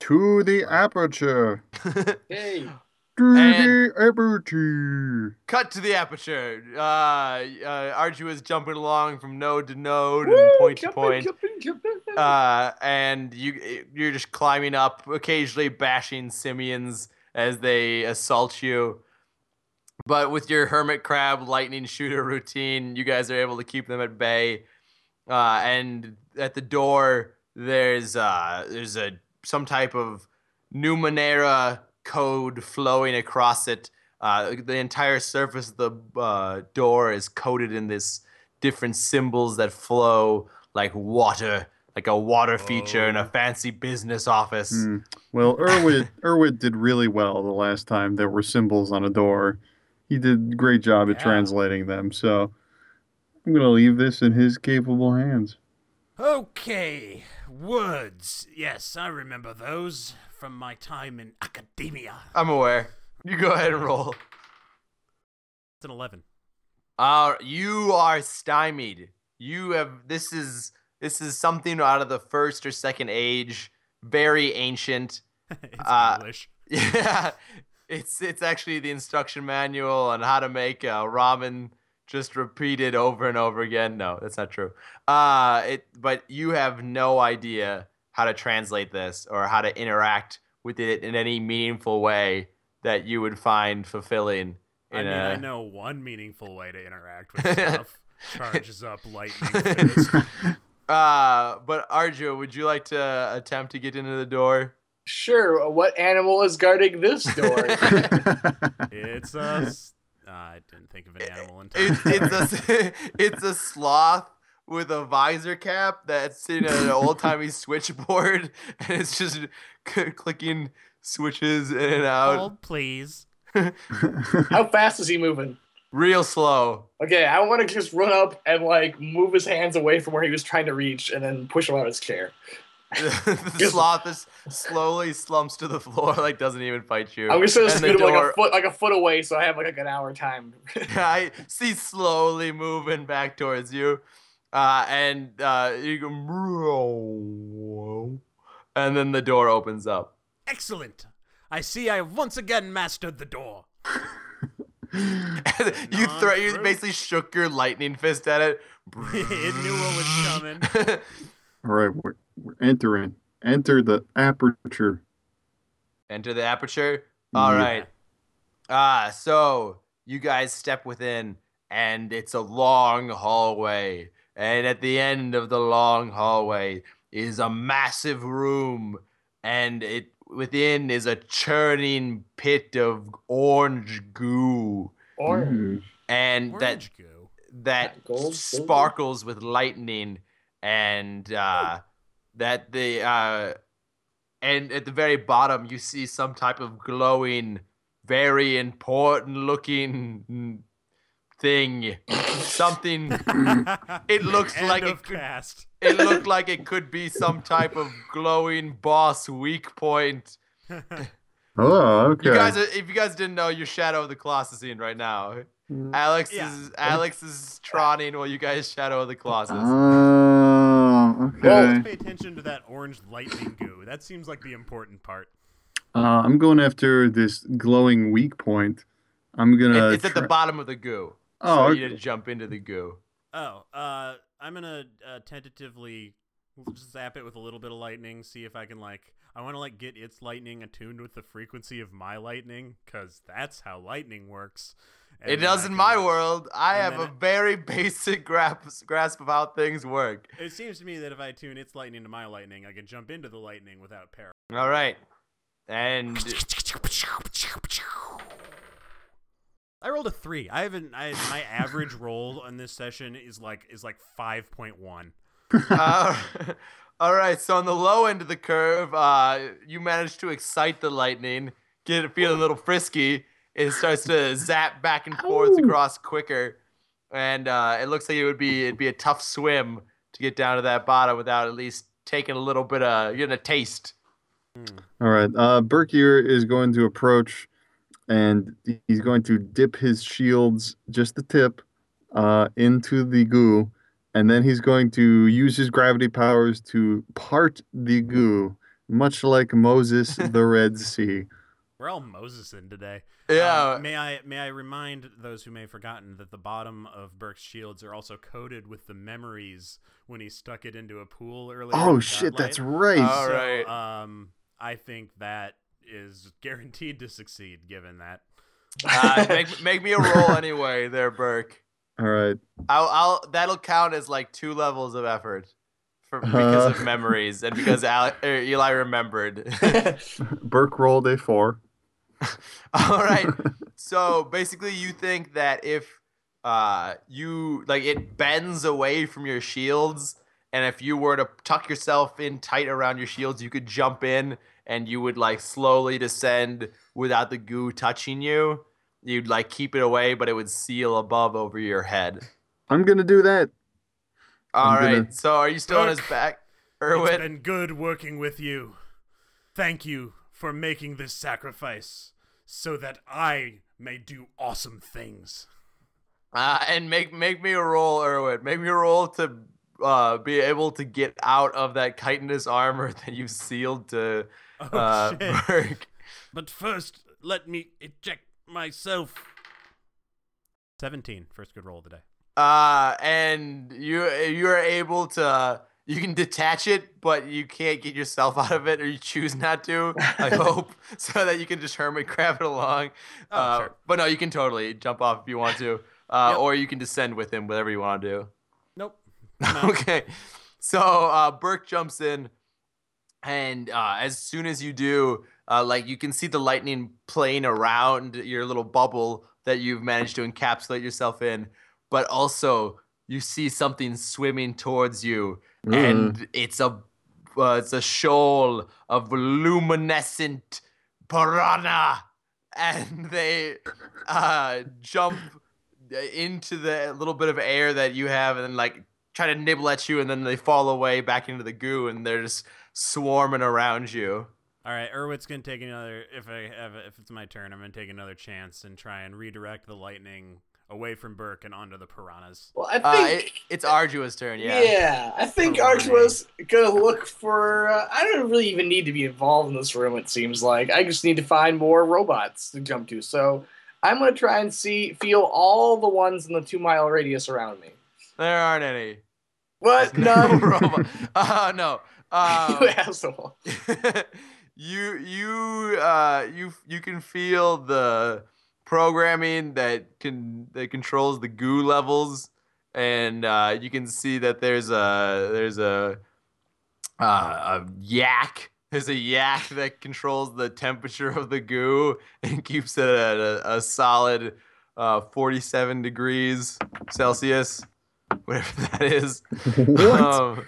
[SPEAKER 4] to the aperture.
[SPEAKER 2] Hey,
[SPEAKER 4] To
[SPEAKER 1] And-
[SPEAKER 4] aperture.
[SPEAKER 1] Cut to the aperture. Uh, uh, Arju is jumping along from node to node
[SPEAKER 2] Woo,
[SPEAKER 1] and point to
[SPEAKER 2] jumping,
[SPEAKER 1] point.
[SPEAKER 2] jumping, jumping.
[SPEAKER 1] Uh, and you you're just climbing up, occasionally bashing simians as they assault you. But with your hermit crab lightning shooter routine, you guys are able to keep them at bay. uh, and at the door there's uh, there's a some type of Numenera code flowing across it. Uh, the entire surface of the uh, door is coated in this different symbols that flow like water, like a water feature in a
[SPEAKER 3] Oh.
[SPEAKER 1] fancy business office.
[SPEAKER 4] Hmm. Well, Erwit Erwit did really well the last time there were symbols on a door. He did a great job at
[SPEAKER 3] Yeah.
[SPEAKER 4] translating them. So I'm gonna leave this in his capable hands.
[SPEAKER 3] Okay, words. Yes, I remember those from my time in academia.
[SPEAKER 1] I'm aware. You go ahead and roll.
[SPEAKER 3] It's an 11.
[SPEAKER 1] Uh, you are stymied. You have this is this is something out of the first or second age, very ancient.
[SPEAKER 3] it's
[SPEAKER 1] Uh,
[SPEAKER 3] English.
[SPEAKER 1] Yeah, it's it's actually the instruction manual on how to make uh, ramen. Just repeated over and over again. No, that's not true. Uh, it but you have no idea how to translate this or how to interact with it in any meaningful way that you would find fulfilling.
[SPEAKER 3] I mean, I
[SPEAKER 1] a-
[SPEAKER 3] know one meaningful way to interact with stuff. Charges up lightning fist.
[SPEAKER 1] Uh, but Arjo, would you like to attempt to get into the door?
[SPEAKER 2] Sure. What animal is guarding this door?
[SPEAKER 3] It's a. s- Uh, I didn't think of an animal in time.
[SPEAKER 1] It's it's a it's a sloth with a visor cap that's sitting at an old timey switchboard, and it's just c- clicking switches in and out,
[SPEAKER 3] Hold, please.
[SPEAKER 2] How fast is he moving?
[SPEAKER 1] real slow.
[SPEAKER 2] Okay, I want to just run up and like move his hands away from where he was trying to reach, and then push him out of his chair.
[SPEAKER 1] the sloth is slowly slumps to the floor, like doesn't even fight you.
[SPEAKER 2] I'm just gonna
[SPEAKER 1] And the
[SPEAKER 2] scoot him like a foot, like a foot away, so I have like a good hour time.
[SPEAKER 1] I see slowly moving back towards you, uh, and uh, you go, and then the door opens up.
[SPEAKER 3] Excellent. I see I have once again mastered the door.
[SPEAKER 1] you throw, you basically shook your lightning fist at it.
[SPEAKER 3] it knew what was coming.
[SPEAKER 4] All right, we're, we're entering. Enter the aperture.
[SPEAKER 1] Enter the aperture. All
[SPEAKER 4] Yeah.
[SPEAKER 1] right. Ah, so you guys step within, and it's a long hallway. And at the end of the long hallway is a massive room, and it within is a churning pit of orange goo,
[SPEAKER 2] Orange.
[SPEAKER 1] and that
[SPEAKER 3] goo.
[SPEAKER 1] that
[SPEAKER 2] Gold, silver?
[SPEAKER 1] sparkles with lightning and uh, that the uh, and at the very bottom you see some type of glowing very important looking thing something It looks
[SPEAKER 3] End
[SPEAKER 1] like
[SPEAKER 3] of
[SPEAKER 1] it could-
[SPEAKER 3] cast.
[SPEAKER 1] it looked like it could be some type of glowing boss weak point
[SPEAKER 4] Oh, okay.
[SPEAKER 1] you guys if you guys didn't know you're shadow of the colossus scene right now alex
[SPEAKER 3] Yeah.
[SPEAKER 1] is alex is trotting while you guys shadow of the colossus
[SPEAKER 4] Oh, okay.
[SPEAKER 3] Pay attention to that orange lightning goo. That seems like the important part.
[SPEAKER 4] Uh, I'm going after this glowing weak point. I'm gonna.
[SPEAKER 1] It- it's at the bottom of the goo.
[SPEAKER 4] Oh,
[SPEAKER 1] so you need to jump into the goo.
[SPEAKER 3] Oh, uh, I'm gonna uh, tentatively zap it with a little bit of lightning. See if I can like. I want to like get its lightning attuned with the frequency of my lightning, cause that's how lightning works. And
[SPEAKER 1] it does
[SPEAKER 3] I
[SPEAKER 1] in my world. I have a
[SPEAKER 3] it-
[SPEAKER 1] very basic grasp grasp of how things work.
[SPEAKER 3] It seems to me that if I tune its lightning to my lightning, I can jump into the lightning without peril.
[SPEAKER 1] All right, and
[SPEAKER 3] I rolled a three. I haven't. I my average roll on this session is like is like five point one.
[SPEAKER 1] uh, all right. So on the low end of the curve, uh, you manage to excite the lightning, get it feeling a little frisky. It starts to zap back and forth
[SPEAKER 4] Ow.
[SPEAKER 1] across quicker, and uh, it looks like it would be it'd be a tough swim to get down to that bottom without at least taking a little bit of getting a taste.
[SPEAKER 4] All right. Uh, Berkier is going to approach, and he's going to dip his shields, just the tip, uh, into the goo, and then he's going to use his gravity powers to part the goo, much like Moses the Red Sea.
[SPEAKER 3] We're all Moses in today.
[SPEAKER 1] Yeah.
[SPEAKER 3] Um, may I may I remind those who may have forgotten that the bottom of Burke's shields are also coated with the memories when he stuck it into a pool earlier.
[SPEAKER 4] Oh shit, that's right.
[SPEAKER 1] All
[SPEAKER 3] So,
[SPEAKER 1] right.
[SPEAKER 3] Um, I think that is guaranteed to succeed, given that.
[SPEAKER 1] Uh, make, make me a roll anyway, there, Burke.
[SPEAKER 4] All right.
[SPEAKER 1] I'll, I'll that'll count as like two levels of effort for because
[SPEAKER 4] Uh.
[SPEAKER 1] of memories and because Al, er, Eli remembered.
[SPEAKER 4] Burke rolled a four.
[SPEAKER 1] All right. So basically, you think that if uh you like it bends away from your shields, and if you were to tuck yourself in tight around your shields, you could jump in and you would like slowly descend without the goo touching you. You'd like keep it away, but it would seal above over your head.
[SPEAKER 4] I'm gonna do that.
[SPEAKER 1] All
[SPEAKER 4] I'm
[SPEAKER 1] right.
[SPEAKER 4] gonna-
[SPEAKER 1] So are you still on his
[SPEAKER 3] back,
[SPEAKER 1] back,
[SPEAKER 3] It's been good working with you. Thank you for making this sacrifice so that I may do awesome things.
[SPEAKER 1] Uh, and make make me a roll, Erwit. Make me a roll to uh, be able to get out of that chitinous armor that you sealed to
[SPEAKER 3] Oh
[SPEAKER 1] uh,
[SPEAKER 3] shit.
[SPEAKER 1] Burke.
[SPEAKER 3] But first, let me eject myself. 17, first good roll of the day.
[SPEAKER 1] Uh, and you you are able to you can detach it, but you can't get yourself out of it, or you choose not to. I hope so that you can just hermit crab it along.
[SPEAKER 3] Oh,
[SPEAKER 1] uh,
[SPEAKER 3] sure.
[SPEAKER 1] But no, you can totally jump off if you want to, uh,
[SPEAKER 3] Yep.
[SPEAKER 1] or you can descend with him, whatever you want to do.
[SPEAKER 3] Nope. I'm
[SPEAKER 1] okay. So uh, Burke jumps in, and uh, as soon as you do, uh, like you can see the lightning playing around your little bubble that you've managed to encapsulate yourself in, but also you see something swimming towards you, and it's a uh, it's a shoal of luminescent piranha, and they uh, jump into the little bit of air that you have, and then like try to nibble at you, and then they fall away back into the goo, and they're just swarming around you.
[SPEAKER 3] All right, Erwit's gonna take another. If I have, if it's my turn, I'm gonna take another chance and try and redirect the lightning away from Burke and onto the piranhas.
[SPEAKER 2] well, I
[SPEAKER 1] Uh,
[SPEAKER 2] think.
[SPEAKER 1] it, it's Arduous turn,
[SPEAKER 2] yeah.
[SPEAKER 1] yeah.
[SPEAKER 2] I think
[SPEAKER 3] For
[SPEAKER 2] Ardua's gonna look for. Uh, I don't really even need to be involved in this room. It seems like I just need to find more robots to jump to. So I'm gonna try and see, feel all the ones in the two mile radius around me.
[SPEAKER 1] There aren't any.
[SPEAKER 2] What?
[SPEAKER 1] No,
[SPEAKER 2] None.
[SPEAKER 1] robot. Uh, no. Um,
[SPEAKER 2] you asshole.
[SPEAKER 1] you you uh you you can feel the programming that can that controls the goo levels and uh you can see that there's a there's a uh, a yak there's a yak that controls the temperature of the goo and keeps it at a, a solid uh 47 degrees celsius whatever that is
[SPEAKER 4] what?
[SPEAKER 1] um,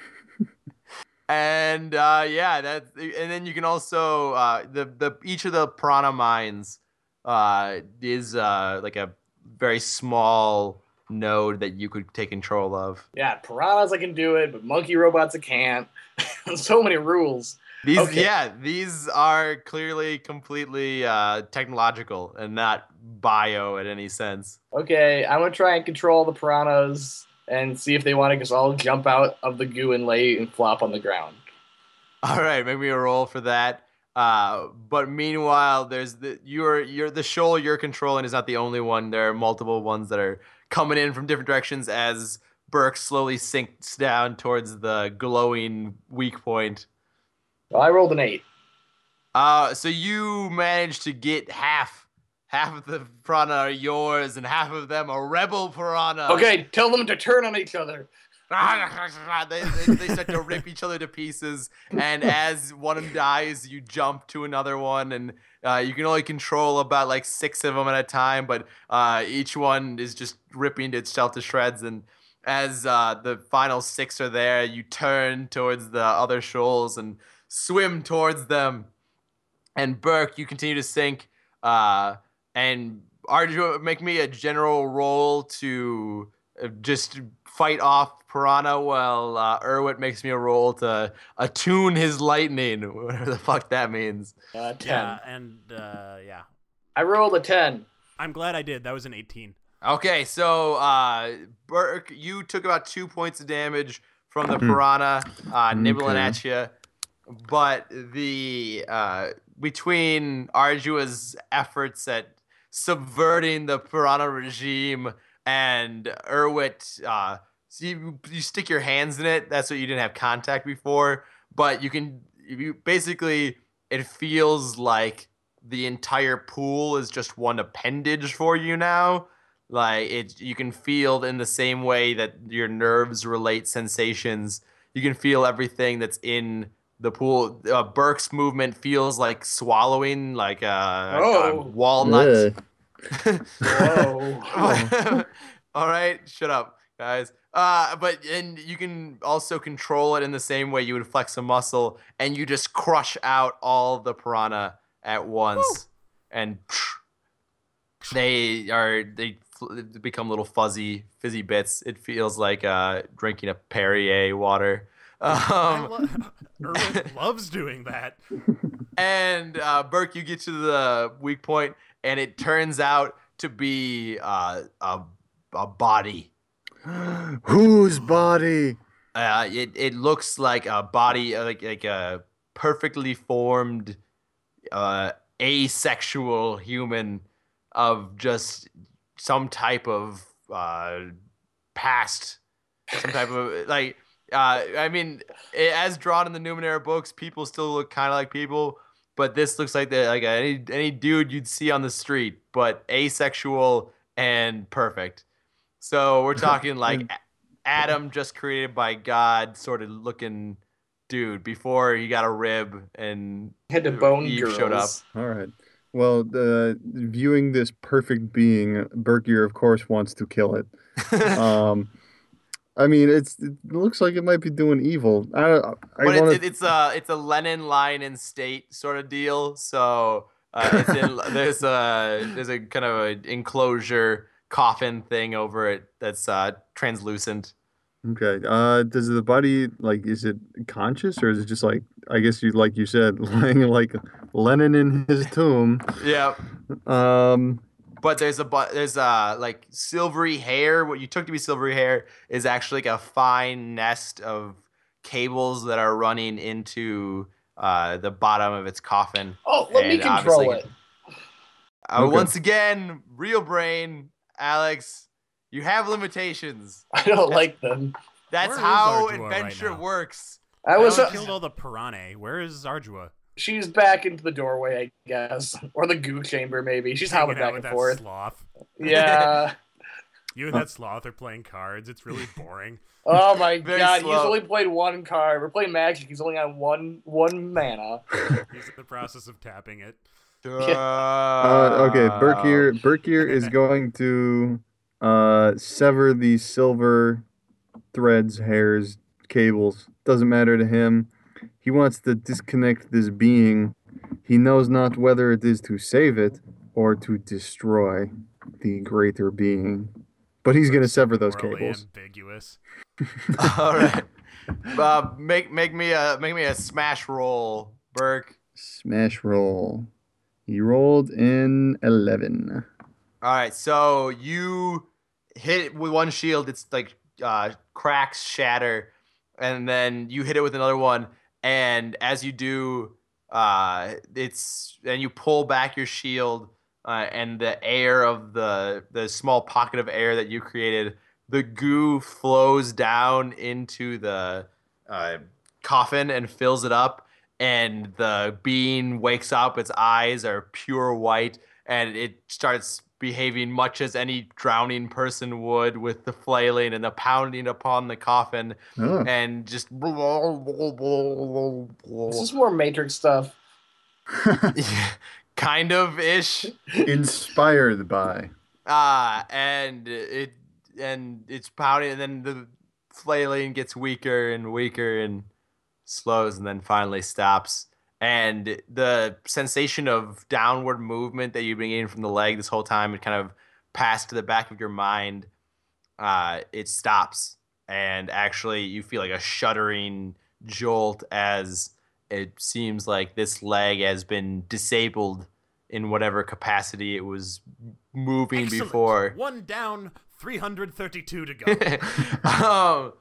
[SPEAKER 1] and uh, yeah, that and then you can also uh, the the each of the piranha mines uh, is uh, like a very small node that you could take control of.
[SPEAKER 2] Yeah, piranhas I can do it, but monkey robots I can't. so many rules.
[SPEAKER 1] These
[SPEAKER 2] Okay.
[SPEAKER 1] yeah, these are clearly completely uh, technological and not bio in any sense.
[SPEAKER 2] Okay, I'm gonna try and control the piranhas and see if they want to just all jump out of the goo and lay and flop on the ground.
[SPEAKER 1] All right, make me a roll for that. Uh, but meanwhile, there's the you're you're the shoal you're controlling is not the only one. There are multiple ones that are coming in from different directions as Burke slowly sinks down towards the glowing weak point.
[SPEAKER 2] Well, I rolled an eight.
[SPEAKER 1] Uh, so you managed to get half half of the piranha are yours, and half of them are rebel piranha.
[SPEAKER 2] Okay, tell them to turn on each other.
[SPEAKER 1] they, they, they start to rip each other to pieces and as one of them dies you jump to another one and uh, you can only control about like six of them at a time but uh, each one is just ripping itself to shreds and as uh, the final six are there you turn towards the other shoals and swim towards them and burke you continue to sink uh, and arju make me a general roll to uh, just fight off Piranha while uh, Erwit makes me a roll to attune his lightning, whatever the fuck that means.
[SPEAKER 2] Uh, ten.
[SPEAKER 3] Yeah, and uh, yeah,
[SPEAKER 2] I rolled a ten.
[SPEAKER 3] I'm glad I did. That was an 18.
[SPEAKER 1] Okay, so uh, Burke, you took about two points of damage from the
[SPEAKER 4] Hmm.
[SPEAKER 1] Piranha uh, nibbling
[SPEAKER 4] Okay.
[SPEAKER 1] at you, but the uh, between Ardua's efforts at subverting the Piranha regime and Erwit, uh, so you, you stick your hands in it. That's what you didn't have contact before, but you can you basically it feels like the entire pool is just one appendage for you now. Like it, you can feel in the same way that your nerves relate sensations. You can feel everything that's in the pool. Uh, Burke's movement feels like swallowing, like a, a
[SPEAKER 2] Oh.
[SPEAKER 1] walnut.
[SPEAKER 4] Yeah.
[SPEAKER 2] Whoa.
[SPEAKER 1] All right, shut up, guys. Uh, but and you can also control it in the same way you would flex a muscle, and you just crush out all the piranha at once, and they are they become little fuzzy fizzy bits. It feels like uh, drinking a Perrier water.
[SPEAKER 3] I
[SPEAKER 1] Um,
[SPEAKER 3] lo- loves doing that.
[SPEAKER 1] and uh, Burke, you get to the weak point, and it turns out to be uh, a a body.
[SPEAKER 4] Whose body?
[SPEAKER 1] Uh, it it looks like a body, uh, like like a perfectly formed, uh, asexual human of just some type of uh, past, some type of like. Uh, I mean, i- as drawn in the Numenera books, people still look kind of like people, but this looks like the like any any dude you'd see on the street, but asexual and perfect. So we're talking like Adam just created by God sort of looking dude before he got a rib and
[SPEAKER 2] Had to bone
[SPEAKER 1] Eve
[SPEAKER 2] girls.
[SPEAKER 1] showed up.
[SPEAKER 4] All right. Well, uh, viewing this perfect being, Berkier, of course, wants to kill it. Um, I mean, it's it looks like it might be doing evil. I, I
[SPEAKER 1] but
[SPEAKER 4] want
[SPEAKER 1] it's, it's a it's a Lenin line in state sort of deal. So uh, it's in, there's a there's a kind of an enclosure coffin thing over it that's uh, translucent.
[SPEAKER 4] Okay. Uh, does the body like is it conscious or is it just like I guess you like you said laying like Lenin in his tomb?
[SPEAKER 1] Yeah,
[SPEAKER 4] Um.
[SPEAKER 1] But there's a but there's a like silvery hair. What you took to be silvery hair is actually like a fine nest of cables that are running into uh, the bottom of its coffin.
[SPEAKER 2] Oh, let me
[SPEAKER 1] And
[SPEAKER 2] control it.
[SPEAKER 1] Uh,
[SPEAKER 4] Okay.
[SPEAKER 1] Once again, real brain, Alex, you have limitations.
[SPEAKER 2] I don't like them.
[SPEAKER 1] That's
[SPEAKER 3] Where is
[SPEAKER 1] how
[SPEAKER 3] Ardua right
[SPEAKER 1] adventure works.
[SPEAKER 2] I was.
[SPEAKER 3] I
[SPEAKER 2] Uh,
[SPEAKER 3] killed all the piranha. Where is Ardua?
[SPEAKER 2] She's back into the doorway, I guess, or the goo chamber, maybe. She's hopping
[SPEAKER 3] Hanging
[SPEAKER 2] back and
[SPEAKER 3] that
[SPEAKER 2] forth.
[SPEAKER 3] sloth.
[SPEAKER 2] Yeah.
[SPEAKER 3] You and that sloth are playing cards. It's really boring.
[SPEAKER 2] Oh my
[SPEAKER 1] Very
[SPEAKER 2] god,
[SPEAKER 1] slow.
[SPEAKER 2] he's only played one card. We're playing Magic. He's only on one one mana.
[SPEAKER 3] He's in the process of tapping it.
[SPEAKER 4] Uh, okay. Berkier Berkier is going to uh sever the silver threads, hairs, cables. Doesn't matter to him. He wants to disconnect this being. He knows not whether it is to save it or to destroy the greater being. But he's going to sever those
[SPEAKER 3] Morally
[SPEAKER 4] cables.
[SPEAKER 3] ambiguous.
[SPEAKER 1] All right. Uh, make make me a make me a smash roll, Burke.
[SPEAKER 4] Smash roll. He rolled in 11.
[SPEAKER 1] All right, so you hit it with one shield. It's like uh, cracks shatter, and then you hit it with another one. And as you do, uh, it's and you pull back your shield, uh, and the air of the the small pocket of air that you created, the goo flows down into the uh, coffin and fills it up. And the bean wakes up. Its eyes are pure white, and it starts behaving much as any drowning person would with the flailing and the pounding upon the coffin
[SPEAKER 4] Oh.
[SPEAKER 1] and just
[SPEAKER 2] This is more Matrix stuff.
[SPEAKER 1] kind of ish
[SPEAKER 4] Inspired by.
[SPEAKER 1] uh and it and it's pounding and then the flailing gets weaker and weaker and slows and then finally stops and the sensation of downward movement that you've been getting from the leg this whole time it kind of passed to the back of your mind uh it stops and actually you feel like a shuddering jolt as it seems like this leg has been disabled in whatever capacity it was moving
[SPEAKER 3] Excellent.
[SPEAKER 1] before
[SPEAKER 3] One down, 332 to go.
[SPEAKER 1] um,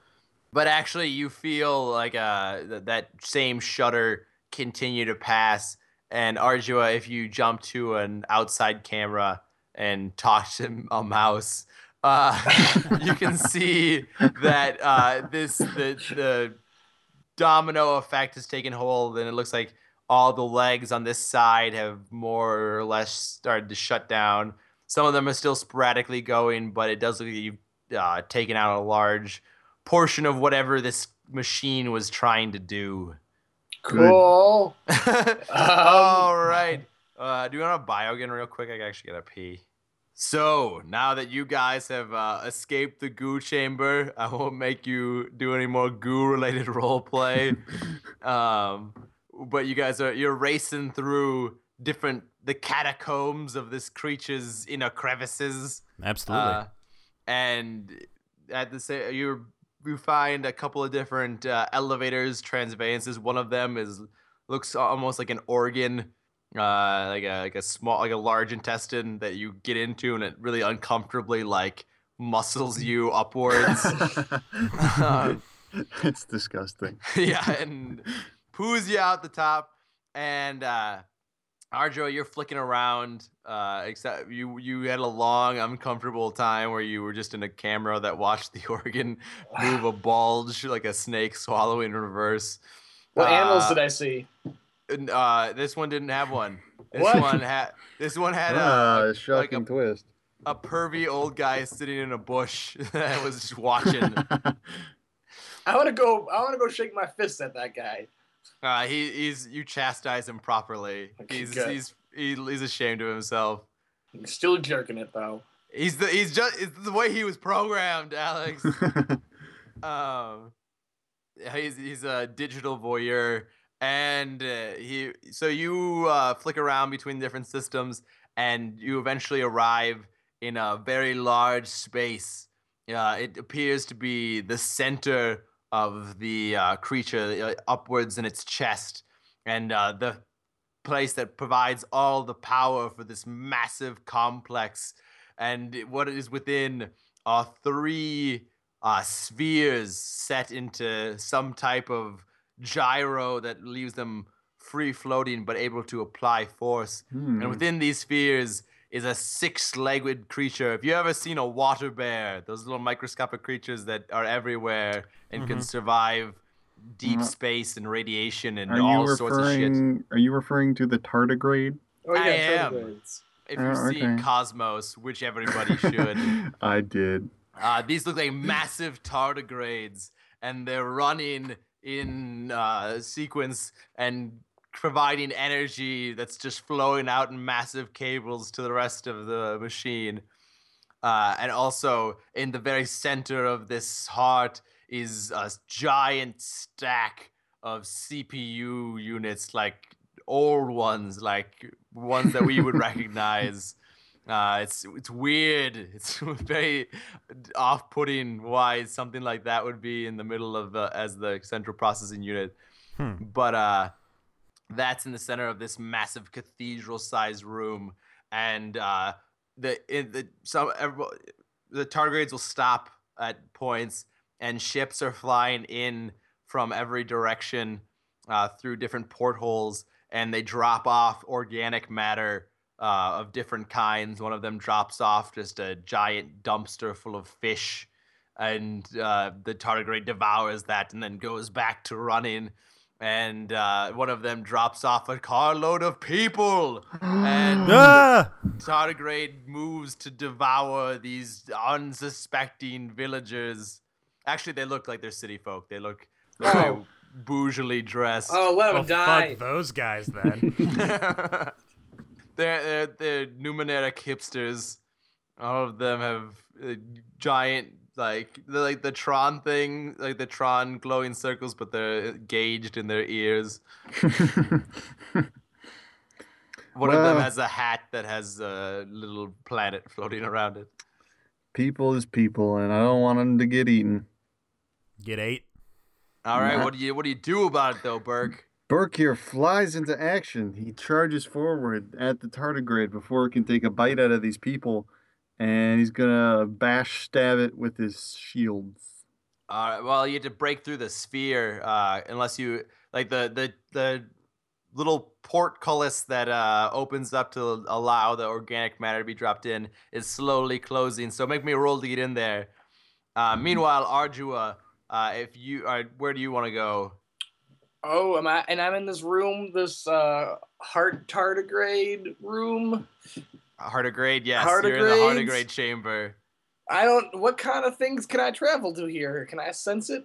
[SPEAKER 1] but actually, you feel like uh, th- that same shudder continue to pass. And Ardua, if you jump to an outside camera and talk to a mouse, uh, you can see that uh, this the the domino effect has taken hold, and it looks like all the legs on this side have more or less started to shut down. Some of them are still sporadically going, but it does look like you've uh, taken out a large portion of whatever this machine was trying to do.
[SPEAKER 4] Good.
[SPEAKER 2] Cool.
[SPEAKER 1] All right. Uh, do you want to bio again real quick? I actually gotta pee. So now that you guys have uh, escaped the goo chamber, I won't make you do any more goo-related role play. um, but you guys are you're racing through different the catacombs of this creature's inner crevices.
[SPEAKER 3] Absolutely.
[SPEAKER 1] Uh, and at the same, you you find a couple of different uh, elevators, transvayances. One of them is looks almost like an organ, uh, like a like a small, like a large intestine that you get into, and it really uncomfortably like muscles you upwards. Um,
[SPEAKER 4] it's disgusting.
[SPEAKER 1] yeah, and poos you out the top, and uh, Arjo, you're flicking around. Uh, except you you had a long, uncomfortable time where you were just in a camera that watched the organ move a bulge like a snake swallowing in reverse.
[SPEAKER 2] What animals
[SPEAKER 1] Uh,
[SPEAKER 2] did I see?
[SPEAKER 1] Uh, this one didn't have one. This
[SPEAKER 2] What?
[SPEAKER 1] one had. This one had
[SPEAKER 4] ah,
[SPEAKER 1] a,
[SPEAKER 4] a shocking
[SPEAKER 1] like
[SPEAKER 4] twist.
[SPEAKER 1] a pervy old guy sitting in a bush that was just watching.
[SPEAKER 2] I want to go. I want to go shake my fist at that guy.
[SPEAKER 1] Uh, he he's you chastise him properly. He's
[SPEAKER 2] good.
[SPEAKER 1] he's he, he's ashamed of himself.
[SPEAKER 2] I'm still jerking it though.
[SPEAKER 1] He's the he's just it's the way he was programmed, Alex. um, he's he's a digital voyeur, and uh, he so you uh, flick around between different systems, and you eventually arrive in a very large space. Uh, it appears to be the center of the uh, creature, uh, upwards in its chest, and uh, the place that provides all the power for this massive complex. And what is within are three uh, spheres set into some type of gyro that leaves them free floating but able to apply force.
[SPEAKER 4] Hmm.
[SPEAKER 1] And within these spheres is a six legged creature. If you ever seen a water bear, those little microscopic creatures that are everywhere and can
[SPEAKER 3] Mhm.
[SPEAKER 1] survive deep
[SPEAKER 4] Uh,
[SPEAKER 1] space and radiation and
[SPEAKER 4] Are
[SPEAKER 1] all sorts of shit.
[SPEAKER 4] Are you referring to the tardigrade?
[SPEAKER 2] Oh yeah,
[SPEAKER 1] I am.
[SPEAKER 2] tardigrades.
[SPEAKER 1] If
[SPEAKER 4] Oh,
[SPEAKER 1] you've seen
[SPEAKER 4] okay.
[SPEAKER 1] Cosmos, which everybody should,
[SPEAKER 4] I did.
[SPEAKER 1] uh, these look like massive tardigrades, and they're running in uh, sequence and providing energy that's just flowing out in massive cables to the rest of the machine. Uh, and also, in the very center of this heart is a giant stack of CPU units, like old ones, like ones that we would recognize. Uh, it's it's weird. It's very off-putting. Why something like that would be in the middle of the as the central processing unit,
[SPEAKER 3] Hmm.
[SPEAKER 1] but uh, that's in the center of this massive cathedral-sized room, and uh, the in the some every, the tardigrades will stop at points, and ships are flying in from every direction uh, through different portholes, and they drop off organic matter uh, of different kinds. One of them drops off just a giant dumpster full of fish, and uh, the tardigrade devours that and then goes back to running. And uh, one of them drops off a carload of people, and
[SPEAKER 3] Ah!
[SPEAKER 1] tardigrade moves to devour these unsuspecting villagers. Actually, they look like they're city folk. They look very
[SPEAKER 2] Oh.
[SPEAKER 1] bougily dressed.
[SPEAKER 2] Oh, let him
[SPEAKER 3] Well,
[SPEAKER 2] die.
[SPEAKER 3] fuck those guys then.
[SPEAKER 1] they're, they're they're numeric hipsters. All of them have uh, giant like they're like the Tron thing, like the Tron glowing circles, but they're gauged in their ears. One of them has a hat that has a little planet floating around it.
[SPEAKER 4] people is people, and I don't want them to get eaten.
[SPEAKER 3] Get ate.
[SPEAKER 1] All right,
[SPEAKER 4] Nah.
[SPEAKER 1] what do you what do you do about it though, Burke?
[SPEAKER 4] Berkier flies into action. He charges forward at the tardigrade before it can take a bite out of these people, and he's gonna bash stab it with his shields.
[SPEAKER 1] All right, well, you have to break through the sphere, uh, unless you like the the the little portcullis that uh, opens up to allow the organic matter to be dropped in is slowly closing. So make me a roll to get in there. Uh, meanwhile, Ardua, uh, if you are, where do you want to go?
[SPEAKER 2] Oh, am I? And I'm in this room, this uh, heart tardigrade room.
[SPEAKER 1] Hardigrade, yes. You're in the
[SPEAKER 2] Hardigrades?
[SPEAKER 1] Hardigrade chamber.
[SPEAKER 2] I don't. What kind of things can I travel to here? Can I sense it?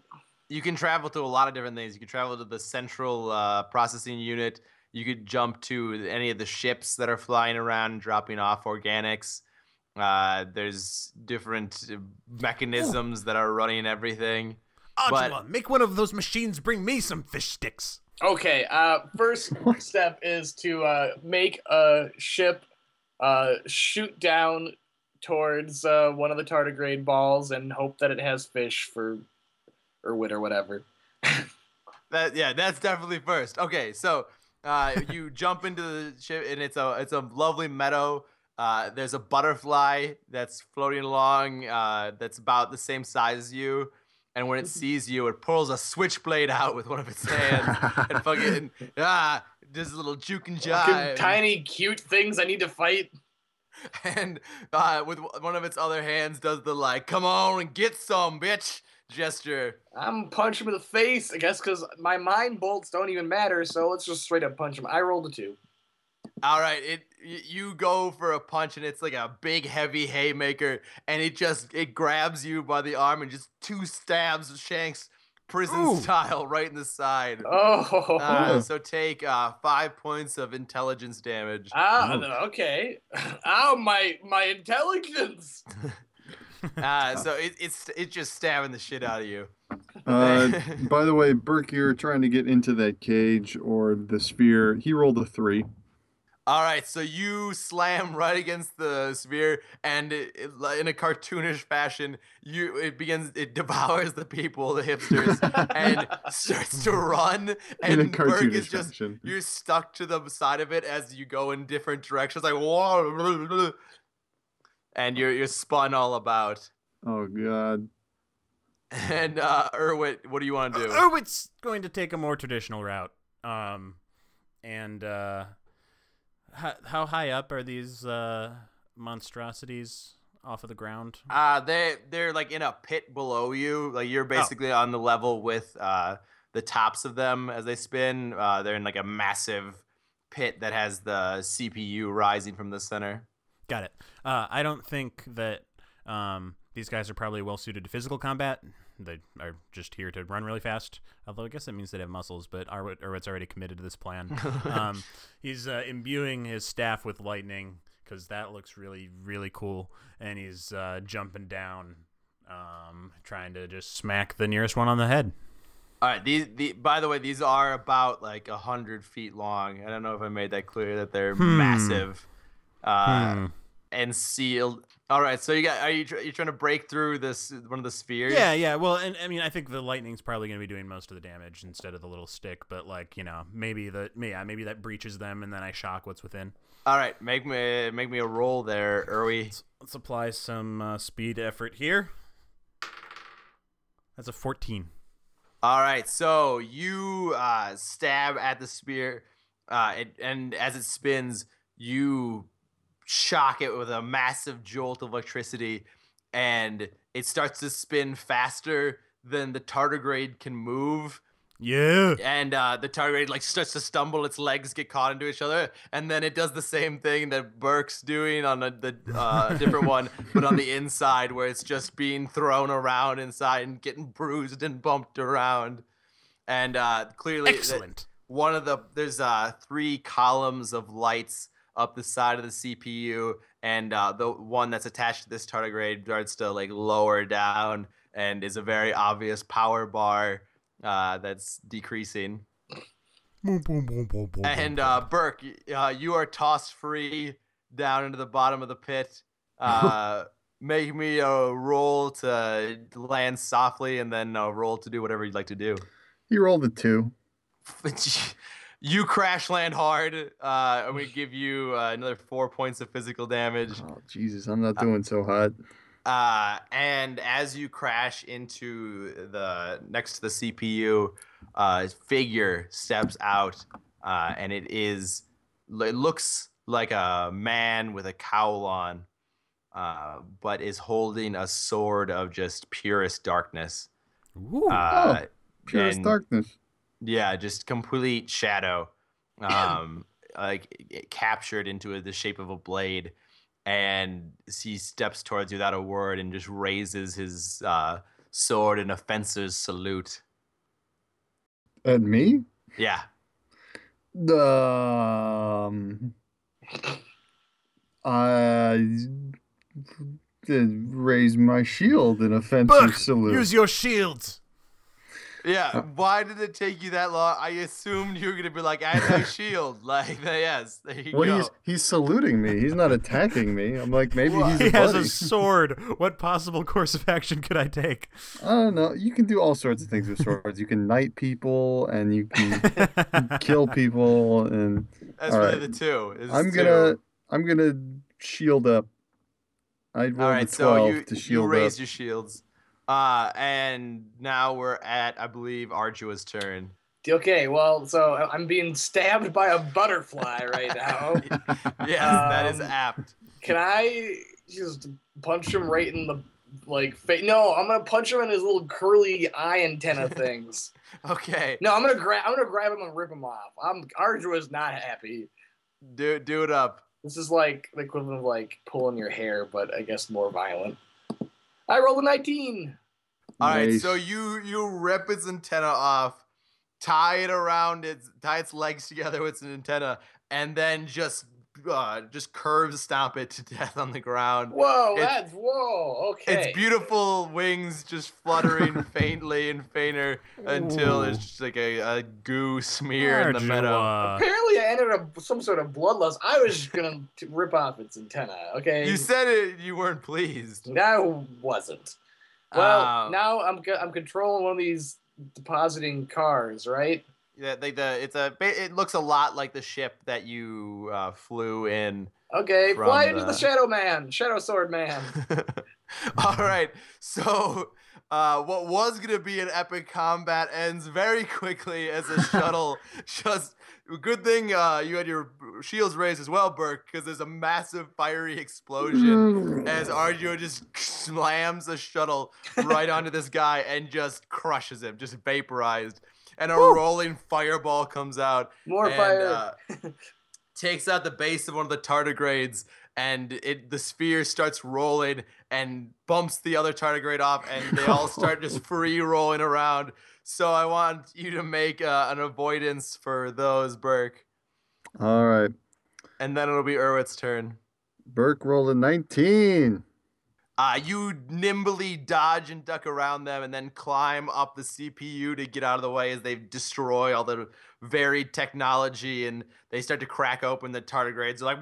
[SPEAKER 1] You can travel to a lot of different things. You can travel to the central uh, processing unit. You could jump to any of the ships that are flying around, dropping off organics. Uh, there's different uh, mechanisms that are running everything. But-
[SPEAKER 3] make one of those machines bring me some fish sticks.
[SPEAKER 2] Okay. Uh, first step is to uh, make a ship uh, shoot down towards uh, one of the tardigrade balls and hope that it has fish for Erwit or whatever.
[SPEAKER 1] That yeah, that's definitely first. Okay, so uh, you jump into the ship and it's a it's a lovely meadow. Uh, there's a butterfly that's floating along uh, that's about the same size as you, and when it sees you, it pulls a switchblade out with one of its hands and fucking ah, does a little juke and jive.
[SPEAKER 2] tiny, cute things I need to fight.
[SPEAKER 1] and uh, with one of its other hands does the like, come on and get some, bitch gesture.
[SPEAKER 2] I'm punching him in the face, I guess, because my mind bolts don't even matter. So let's just straight up punch him. I rolled a two.
[SPEAKER 1] All right, it you go for a punch and it's like a big heavy haymaker and it just it grabs you by the arm and just two stabs Shanks prison
[SPEAKER 3] Ooh.
[SPEAKER 1] style right in the side.
[SPEAKER 2] Oh.
[SPEAKER 1] Uh, so take uh, five points of intelligence damage.
[SPEAKER 2] Ah,
[SPEAKER 4] Ouch.
[SPEAKER 2] okay. Ow, my my intelligence.
[SPEAKER 1] Uh, so it, it's it's just stabbing the shit out of you.
[SPEAKER 4] Uh, by the way, Burke, you're trying to get into that cage or the sphere. He rolled a three.
[SPEAKER 1] All right, so you slam right against the sphere, and it, it, in a cartoonish fashion, you it begins it devours the people, the hipsters, and starts to run. And
[SPEAKER 4] In a
[SPEAKER 1] Burke is
[SPEAKER 4] cartoonish
[SPEAKER 1] just
[SPEAKER 4] fashion.
[SPEAKER 1] you're stuck to the side of it as you go in different directions, like whoa, and you're you're spun all about.
[SPEAKER 4] Oh God.
[SPEAKER 1] And uh, Erwit, what do you want to do?
[SPEAKER 3] Erwit's going to take a more traditional route. Um, and uh, how, how high up are these uh, monstrosities off of the ground?
[SPEAKER 1] Uh they they're like in a pit below you. Like
[SPEAKER 3] Oh.
[SPEAKER 1] you're basically on the level with uh the tops of them as they spin. Uh they're in like a massive pit that has the CPU rising from the center.
[SPEAKER 3] Got it. Uh, I don't think that um, these guys are probably well suited to physical combat. They are just here to run really fast. Although I guess that means they have muscles, but Erwit, Erwit's already committed to this plan. um, he's uh, imbuing his staff with lightning because that looks really, really cool. And he's uh, jumping down, um, trying to just smack the nearest one on the head.
[SPEAKER 1] All right, these the by the way, these are about like a hundred feet long. I don't know if I made that clear that they're
[SPEAKER 3] Hmm.
[SPEAKER 1] massive, uh,
[SPEAKER 3] Hmm.
[SPEAKER 1] And sealed. All right, so you got are you tr- you trying to break through this one of the spheres?
[SPEAKER 3] Yeah, yeah. Well, and I mean, I think the lightning's probably going to be doing most of the damage instead of the little stick. But like, you know, maybe the yeah, maybe that breaches them, and then I shock what's within.
[SPEAKER 1] All right, make me make me a roll there, Erwy.
[SPEAKER 3] Let's, let's apply some uh, speed effort here. That's a 14.
[SPEAKER 1] All right, so you uh, stab at the spear, uh, it, and as it spins, you shock it with a massive jolt of electricity, and it starts to spin faster than the tardigrade can move.
[SPEAKER 3] Yeah.
[SPEAKER 1] And uh, the tardigrade like starts to stumble, its legs get caught into each other, and then it does the same thing that Burke's doing on a, the uh, different one, but on the inside, where it's just being thrown around inside and getting bruised and bumped around. And uh, clearly,
[SPEAKER 3] Excellent.
[SPEAKER 1] one of the there's uh, three columns of lights up the side of the CPU, and uh, the one that's attached to this tardigrade starts to like lower down, and is a very obvious power bar uh, that's decreasing. And uh, Burke, uh, you are tossed free down into the bottom of the pit. Uh, make me a roll to land softly, and then a roll to do whatever you'd like to do.
[SPEAKER 4] He rolled a two.
[SPEAKER 1] you crash land hard. Uh, and we give you uh, another four points of physical damage.
[SPEAKER 4] Oh Jesus, I'm not doing so hot.
[SPEAKER 1] Uh, and as you crash into the next to the CPU, uh, figure steps out, uh, and it is it looks like a man with a cowl on, uh, but is holding a sword of just purest darkness.
[SPEAKER 3] Ooh.
[SPEAKER 1] Uh,
[SPEAKER 4] Purest
[SPEAKER 1] and-
[SPEAKER 4] darkness.
[SPEAKER 1] Yeah, just complete shadow, um, like it captured into the shape of a blade, and he steps towards you without a word and just raises his uh, sword in a fencer's salute.
[SPEAKER 4] At me?
[SPEAKER 1] Yeah.
[SPEAKER 4] Um, I did raise my shield in a fencer's
[SPEAKER 3] Book,
[SPEAKER 4] salute.
[SPEAKER 3] use your shields.
[SPEAKER 1] Yeah.
[SPEAKER 4] Uh,
[SPEAKER 1] Why did it take you that long? I assumed you were gonna be like i anti shield. like yes, there you
[SPEAKER 4] well,
[SPEAKER 1] go.
[SPEAKER 4] he's he's saluting me. He's not attacking me. I'm like maybe
[SPEAKER 1] Well,
[SPEAKER 4] he's
[SPEAKER 3] He
[SPEAKER 4] a
[SPEAKER 3] has
[SPEAKER 4] buddy.
[SPEAKER 3] a sword. What possible course of action could I take?
[SPEAKER 4] I don't know. You can do all sorts of things with swords. You can knight people and you can kill people and
[SPEAKER 1] That's really
[SPEAKER 4] right.
[SPEAKER 1] the two. is
[SPEAKER 4] I'm
[SPEAKER 1] two.
[SPEAKER 4] gonna I'm gonna shield up. I rolled
[SPEAKER 1] All
[SPEAKER 4] a
[SPEAKER 1] right,
[SPEAKER 4] 12
[SPEAKER 1] so you,
[SPEAKER 4] to
[SPEAKER 1] you
[SPEAKER 4] shield
[SPEAKER 1] raise
[SPEAKER 4] up.
[SPEAKER 1] your shields. Uh, and now we're at, I believe, Ardua's turn.
[SPEAKER 2] Okay, well, so I'm being stabbed by a butterfly right now.
[SPEAKER 1] yes, that is
[SPEAKER 2] Um,
[SPEAKER 1] apt.
[SPEAKER 2] Can I just punch him right in the like face? No, I'm gonna punch him in his little curly eye antenna things.
[SPEAKER 1] Okay,
[SPEAKER 2] No, I'm gonna grab. I'm gonna grab him and rip him off. I'm Ardua is not happy.
[SPEAKER 1] do do it up.
[SPEAKER 2] This is like the equivalent of like pulling your hair, but I guess more violent. I rolled a 19.
[SPEAKER 1] All right,
[SPEAKER 4] Nice.
[SPEAKER 1] so you you rip its antenna off, tie it around its tie its legs together with its antenna, and then just uh, just curve stomp it to death on the ground.
[SPEAKER 2] Whoa,
[SPEAKER 1] It's-
[SPEAKER 2] that's whoa. Okay.
[SPEAKER 1] Its beautiful wings just fluttering faintly and fainter until there's
[SPEAKER 3] Ooh.
[SPEAKER 1] just like a, a goo smear in the meadow.
[SPEAKER 3] Ardua.
[SPEAKER 2] Apparently, I entered a, some sort of bloodlust. I was just gonna rip off its antenna. Okay.
[SPEAKER 1] You said it. You weren't pleased.
[SPEAKER 2] I wasn't. Well,
[SPEAKER 1] Um,
[SPEAKER 2] now I'm co- I'm controlling one of these depositing cars, right?
[SPEAKER 1] Yeah, like the it's a it looks a lot like the ship that you uh, flew in.
[SPEAKER 2] Okay, fly into the
[SPEAKER 1] the-
[SPEAKER 2] Shadow Man, Shadow Sword Man.
[SPEAKER 1] All right, so uh, what was gonna be an epic combat ends very quickly as a shuttle just. Good thing uh, you had your shields raised as well, Burke, because there's a massive fiery explosion as Arjo just slams the shuttle right onto this guy and just crushes him, just vaporized. And a rolling fireball comes out
[SPEAKER 2] More
[SPEAKER 1] and,
[SPEAKER 2] fire.
[SPEAKER 1] uh, takes out the base of one of the tardigrades, and it the sphere starts rolling and bumps the other tardigrade off, and they all start just free rolling around. So I want you to make uh, an avoidance for those, Burke,
[SPEAKER 4] All right.
[SPEAKER 1] and then it'll be Erwit's turn.
[SPEAKER 4] Burke rolled a 19.
[SPEAKER 1] Uh, you nimbly dodge and duck around them and then climb up the CPU to get out of the way as they destroy all the varied technology and they start to crack open the tardigrades. They're like,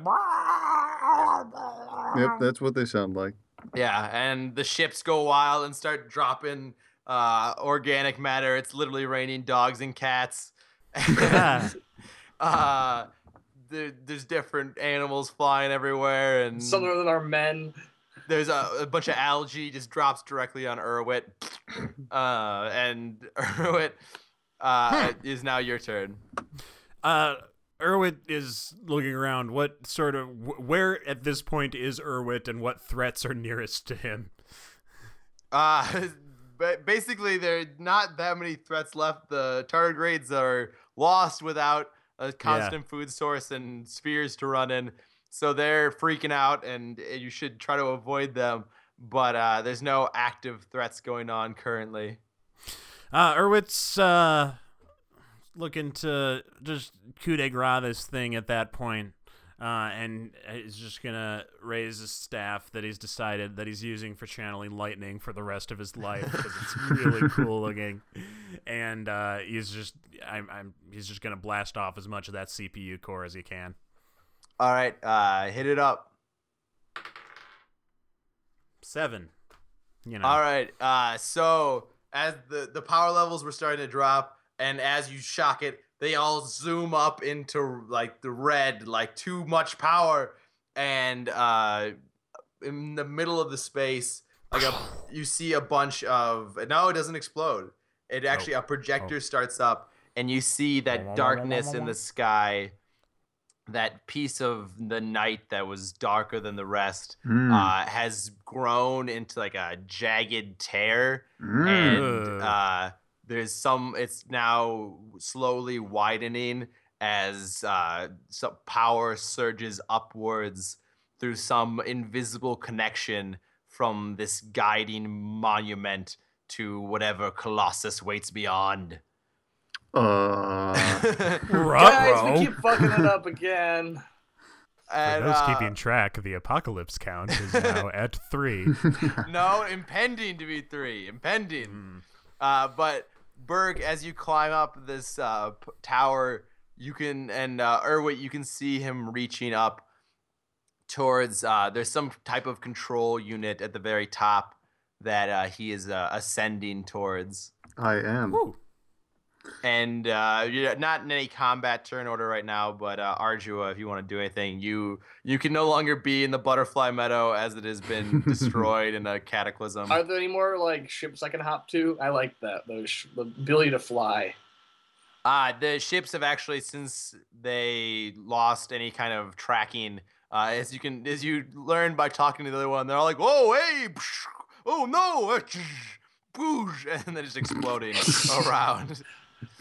[SPEAKER 4] Yep, that's what they sound like.
[SPEAKER 1] yeah, and the ships go wild and start dropping uh, organic matter. It's literally raining dogs and cats. uh, there, there's different animals flying everywhere, and
[SPEAKER 2] Some of them are men.
[SPEAKER 1] There's a, a bunch of algae just drops directly on Erwit. Uh, and Erwit uh, is now your turn.
[SPEAKER 3] Uh, Erwit is looking around. What sort of where at this point is Erwit, and what threats are nearest to him?
[SPEAKER 1] Uh, ba- basically, there are not that many threats left. The tardigrades are lost without a constant food source and spheres to run in. So they're freaking out, and uh, you should try to avoid them. But uh, there's no active threats going on currently.
[SPEAKER 3] Uh, Erwit's uh, looking to just coup de grace this thing at that point, uh, and is just gonna raise his staff that he's decided that he's using for channeling lightning for the rest of his life because it's really cool looking, and uh, he's just I'm, I'm he's just gonna blast off as much of that CPU core as he can.
[SPEAKER 1] All right, uh, hit it up.
[SPEAKER 3] Seven, you know.
[SPEAKER 1] All right. Uh, so as the the power levels were starting to drop, and as you shock it, they all zoom up into like the red, like too much power, and uh, in the middle of the space, like a, you see a bunch of. No, it doesn't explode. It actually a projector starts up, and you see that darkness in the sky. That piece of the night that was darker than the rest
[SPEAKER 4] Mm.
[SPEAKER 1] uh, has grown into like a jagged tear,
[SPEAKER 4] Mm.
[SPEAKER 1] and uh, there's some. It's now slowly widening as uh, some power surges upwards through some invisible connection from this guiding monument to whatever Colossus waits beyond.
[SPEAKER 4] Uh,
[SPEAKER 2] Guys, we keep fucking it up again.
[SPEAKER 3] For
[SPEAKER 1] and,
[SPEAKER 3] those
[SPEAKER 1] uh,
[SPEAKER 3] keeping track, of the apocalypse count is now at three.
[SPEAKER 1] no, impending to be three. Impending.
[SPEAKER 3] Mm.
[SPEAKER 1] Uh, but Burke, as you climb up this uh, p- tower, you can and uh, Erwit, you can see him reaching up towards. Uh, there's some type of control unit at the very top that uh, he is uh, ascending towards.
[SPEAKER 4] I am.
[SPEAKER 3] Woo.
[SPEAKER 1] And uh, you're not in any combat turn order right now, but uh, Ardua, if you want to do anything, you you can no longer be in the Butterfly Meadow as it has been destroyed in a cataclysm.
[SPEAKER 2] Are there any more like ships I can hop to? I like that. Those sh- the ability to fly.
[SPEAKER 1] Uh, the ships have actually, since they lost any kind of tracking, uh, as you can, as you learn by talking to the other one, they're all like, "Oh, hey, psh, oh no, tsh, boosh," and then just exploding around.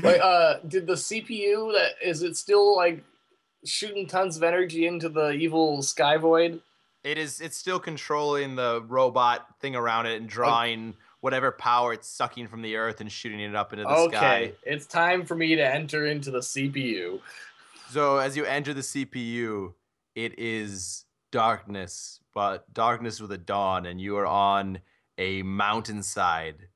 [SPEAKER 2] Wait, uh, did the CPU that is it still like shooting tons of energy into the evil sky void?
[SPEAKER 1] It is. It's still controlling the robot thing around it and drawing whatever power it's sucking from the earth and shooting it up into the
[SPEAKER 2] Okay,
[SPEAKER 1] sky.
[SPEAKER 2] it's time for me to enter into the CPU.
[SPEAKER 1] So as you enter the CPU, it is darkness, but darkness with a dawn, and you are on a mountainside.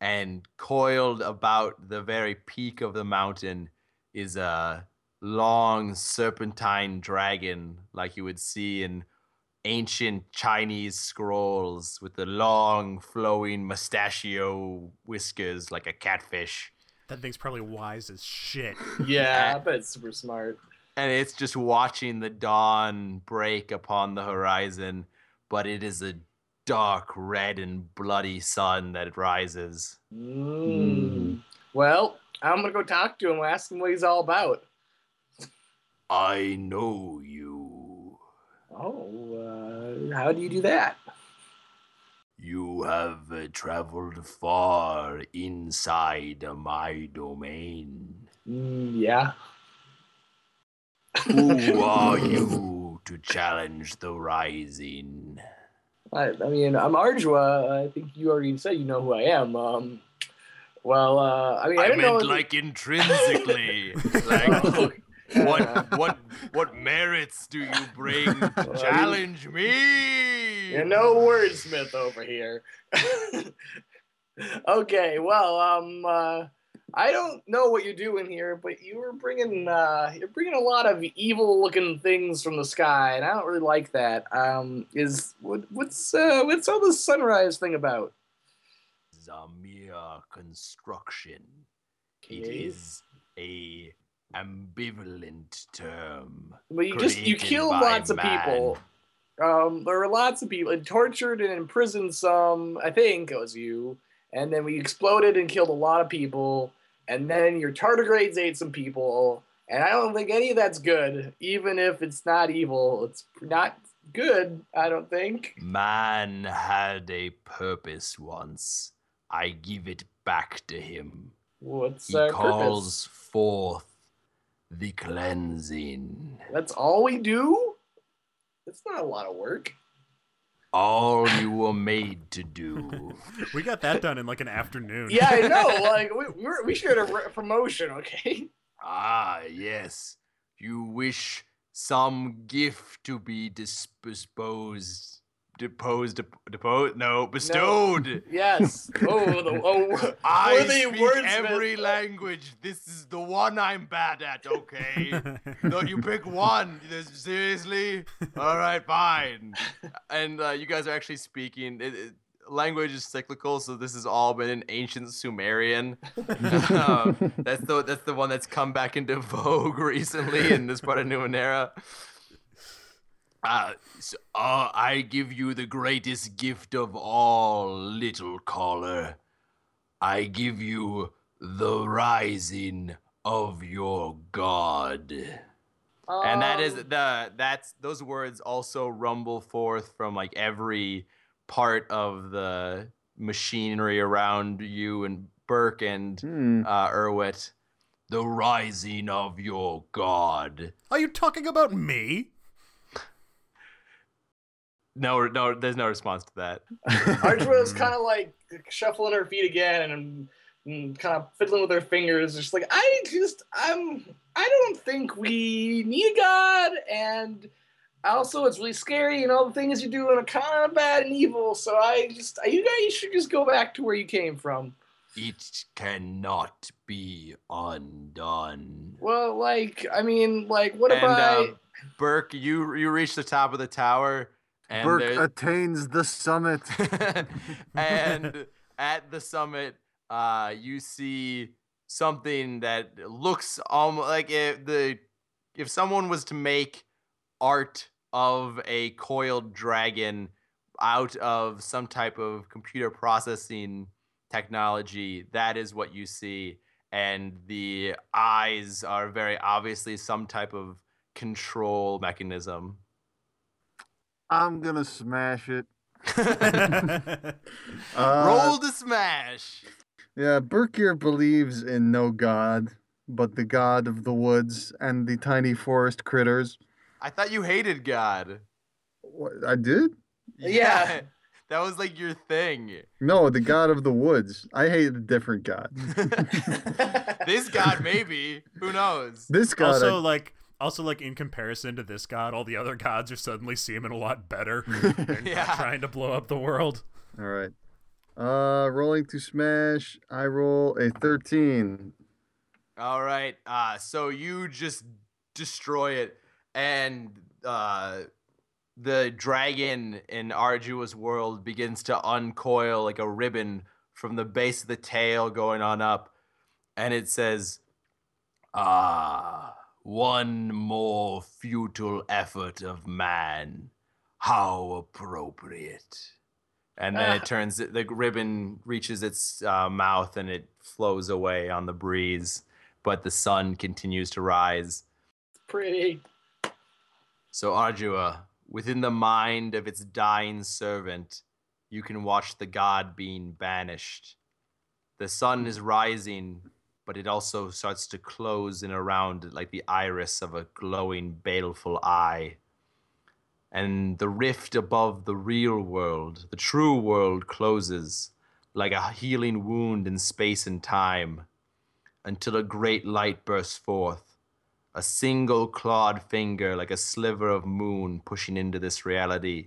[SPEAKER 1] And coiled about the very peak of the mountain is a long serpentine dragon, like you would see in ancient Chinese scrolls, with the long flowing mustachio whiskers like a catfish.
[SPEAKER 3] That thing's probably wise as shit.
[SPEAKER 2] Yeah, but it's super smart.
[SPEAKER 1] and it's just watching the dawn break upon the horizon, but it is a dark red and bloody sun that rises.
[SPEAKER 2] Mm. Well, I'm gonna go talk to him, ask him what he's all about.
[SPEAKER 1] I know you.
[SPEAKER 2] Oh, uh, how do you do that?
[SPEAKER 1] You have uh, traveled far inside my domain.
[SPEAKER 2] Mm, yeah.
[SPEAKER 1] Who are you to challenge the rising?
[SPEAKER 2] I, I mean, I'm Ardua. I think you already said you know who I am. Um, well, uh, I mean, I,
[SPEAKER 1] I,
[SPEAKER 2] didn't know.
[SPEAKER 1] meant like intrinsically. like
[SPEAKER 2] Oh,
[SPEAKER 1] what what what merits do you bring to challenge me?
[SPEAKER 2] You're no wordsmith over here. okay, well, um, uh, I don't know what you're doing here, but you were bringing, uh, you're bringing a lot of evil-looking things from the sky, and I don't really like that. Um, is what, what's uh, what's all this sunrise thing about?
[SPEAKER 1] It's a mere construction. It
[SPEAKER 2] Okay.
[SPEAKER 1] is a ambivalent term.
[SPEAKER 2] Well, you just you killed lots of people. Um, there were lots of people, and tortured and imprisoned some. I think it was you. And then we exploded and killed a lot of people. And then your tardigrades ate some people. And I don't think any of that's good, even if it's not evil. It's not good. I don't think.
[SPEAKER 1] Man had a purpose once. I give it back to him.
[SPEAKER 2] What's
[SPEAKER 1] He calls
[SPEAKER 2] purpose?
[SPEAKER 1] forth the cleansing.
[SPEAKER 2] That's all we do. It's not a lot of work.
[SPEAKER 1] All you were made to do.
[SPEAKER 3] We got that done in like an afternoon.
[SPEAKER 2] Yeah, I know. like we we're, we should have a promotion. Okay.
[SPEAKER 1] Ah, yes. You wish some gift to be disposed, deposed, deposed? No, bestowed.
[SPEAKER 2] Yes. Oh, the, oh
[SPEAKER 1] I
[SPEAKER 2] worthy
[SPEAKER 1] speak
[SPEAKER 2] wordsmith.
[SPEAKER 1] every language. This is the one I'm bad at. Okay. no, you pick one. Seriously? All right, fine. And uh, you guys are actually speaking. It, it- language is cyclical, so this has all been in ancient Sumerian. Um, that's the that's the one that's come back into vogue recently in this part of Numenera. Uh, so, uh, I give you the greatest gift of all, little caller. I give you the rising of your god. and that is
[SPEAKER 2] Um,
[SPEAKER 1] the that's those words also rumble forth from like every part of the machinery around you and Burke and
[SPEAKER 4] Hmm.
[SPEAKER 1] uh, Erwit. The rising of your god.
[SPEAKER 3] Are you talking about me?
[SPEAKER 1] No, no, there's no response to that.
[SPEAKER 2] Ardua kind of like shuffling her feet again and, and kind of fiddling with her fingers. Just like I just I'm I don't think we need a god, and also it's really scary, and all the things you do doing are kind of bad and evil. So I just you guys should just go back to where you came from.
[SPEAKER 1] It cannot be undone.
[SPEAKER 2] Well, like I mean, like what
[SPEAKER 1] and
[SPEAKER 2] about?
[SPEAKER 1] um, Burke, you you reach the top of the tower, and
[SPEAKER 4] Burke attains the summit.
[SPEAKER 1] and at the summit, uh, you see something that looks almost like if the if someone was to make art of a coiled dragon out of some type of computer processing technology, that is what you see. And the eyes are very obviously some type of control mechanism.
[SPEAKER 4] I'm gonna smash it.
[SPEAKER 3] Uh,
[SPEAKER 1] Roll to smash.
[SPEAKER 4] Yeah, Berkier believes in no god, but the god of the woods and the tiny forest critters.
[SPEAKER 1] I thought you hated God.
[SPEAKER 4] What, I did?
[SPEAKER 2] Yeah.
[SPEAKER 1] that was like your thing.
[SPEAKER 4] No, the god of the woods. I hate a different god.
[SPEAKER 1] this God, maybe. Who knows?
[SPEAKER 4] This god.
[SPEAKER 3] also,
[SPEAKER 4] I-
[SPEAKER 3] like, also like in comparison to this god, all the other gods are suddenly seeming a lot better. They're
[SPEAKER 1] Yeah.
[SPEAKER 3] trying to blow up the world.
[SPEAKER 4] All right. Uh, rolling to smash. I roll a thirteen.
[SPEAKER 1] All right. Uh, so you just destroy it, and uh, the dragon in Ardua's world begins to uncoil like a ribbon from the base of the tail going on up, and it says, "Ah, one more futile effort of man. How appropriate." And then
[SPEAKER 2] Ah.
[SPEAKER 1] it turns. The ribbon reaches its uh, mouth and it flows away on the breeze but the sun continues to rise.
[SPEAKER 2] It's pretty.
[SPEAKER 1] So, Ardua, within the mind of its dying servant, you can watch the god being banished. The sun is rising, but it also starts to close in around like the iris of a glowing, baleful eye. And the rift above the real world, the true world, closes like a healing wound in space and time until a great light bursts forth a single clawed finger like a sliver of moon pushing into this reality.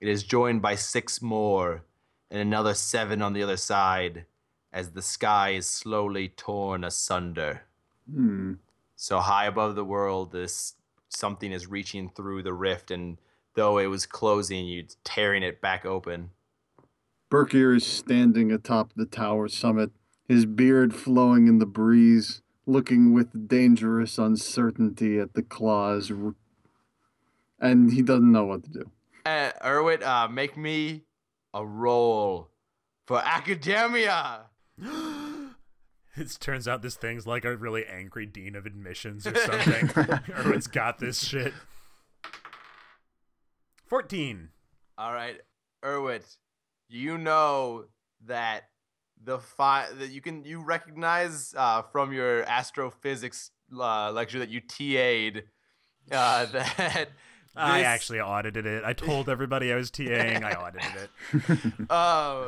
[SPEAKER 1] It is joined by six more and another seven on the other side as the sky is slowly torn asunder.
[SPEAKER 4] Hmm.
[SPEAKER 1] So high above the world, this something is reaching through the rift, and though it was closing, you're tearing it back open.
[SPEAKER 4] Berkier is standing atop the tower summit, his beard flowing in the breeze, looking with dangerous uncertainty at the claws, and he doesn't know what to do.
[SPEAKER 1] Uh, Erwit, uh, make me a roll for academia.
[SPEAKER 3] It turns out this thing's like a really angry dean of admissions or something. Everyone's got this shit. 14.
[SPEAKER 1] All right, Erwit, you know that the fi- that you can you recognize uh, from your astrophysics uh, lecture that you TA'd uh, that
[SPEAKER 3] I
[SPEAKER 1] this-
[SPEAKER 3] actually audited it. I told everybody I was TAing. I audited it.
[SPEAKER 1] uh,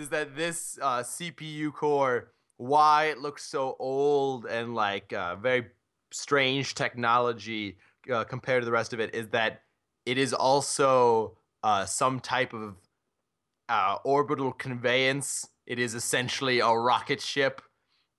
[SPEAKER 1] is that this uh, CPU core, why it looks so old and like uh, very strange technology uh, compared to the rest of it, is that it is also uh, some type of uh, orbital conveyance. It is essentially a rocket ship,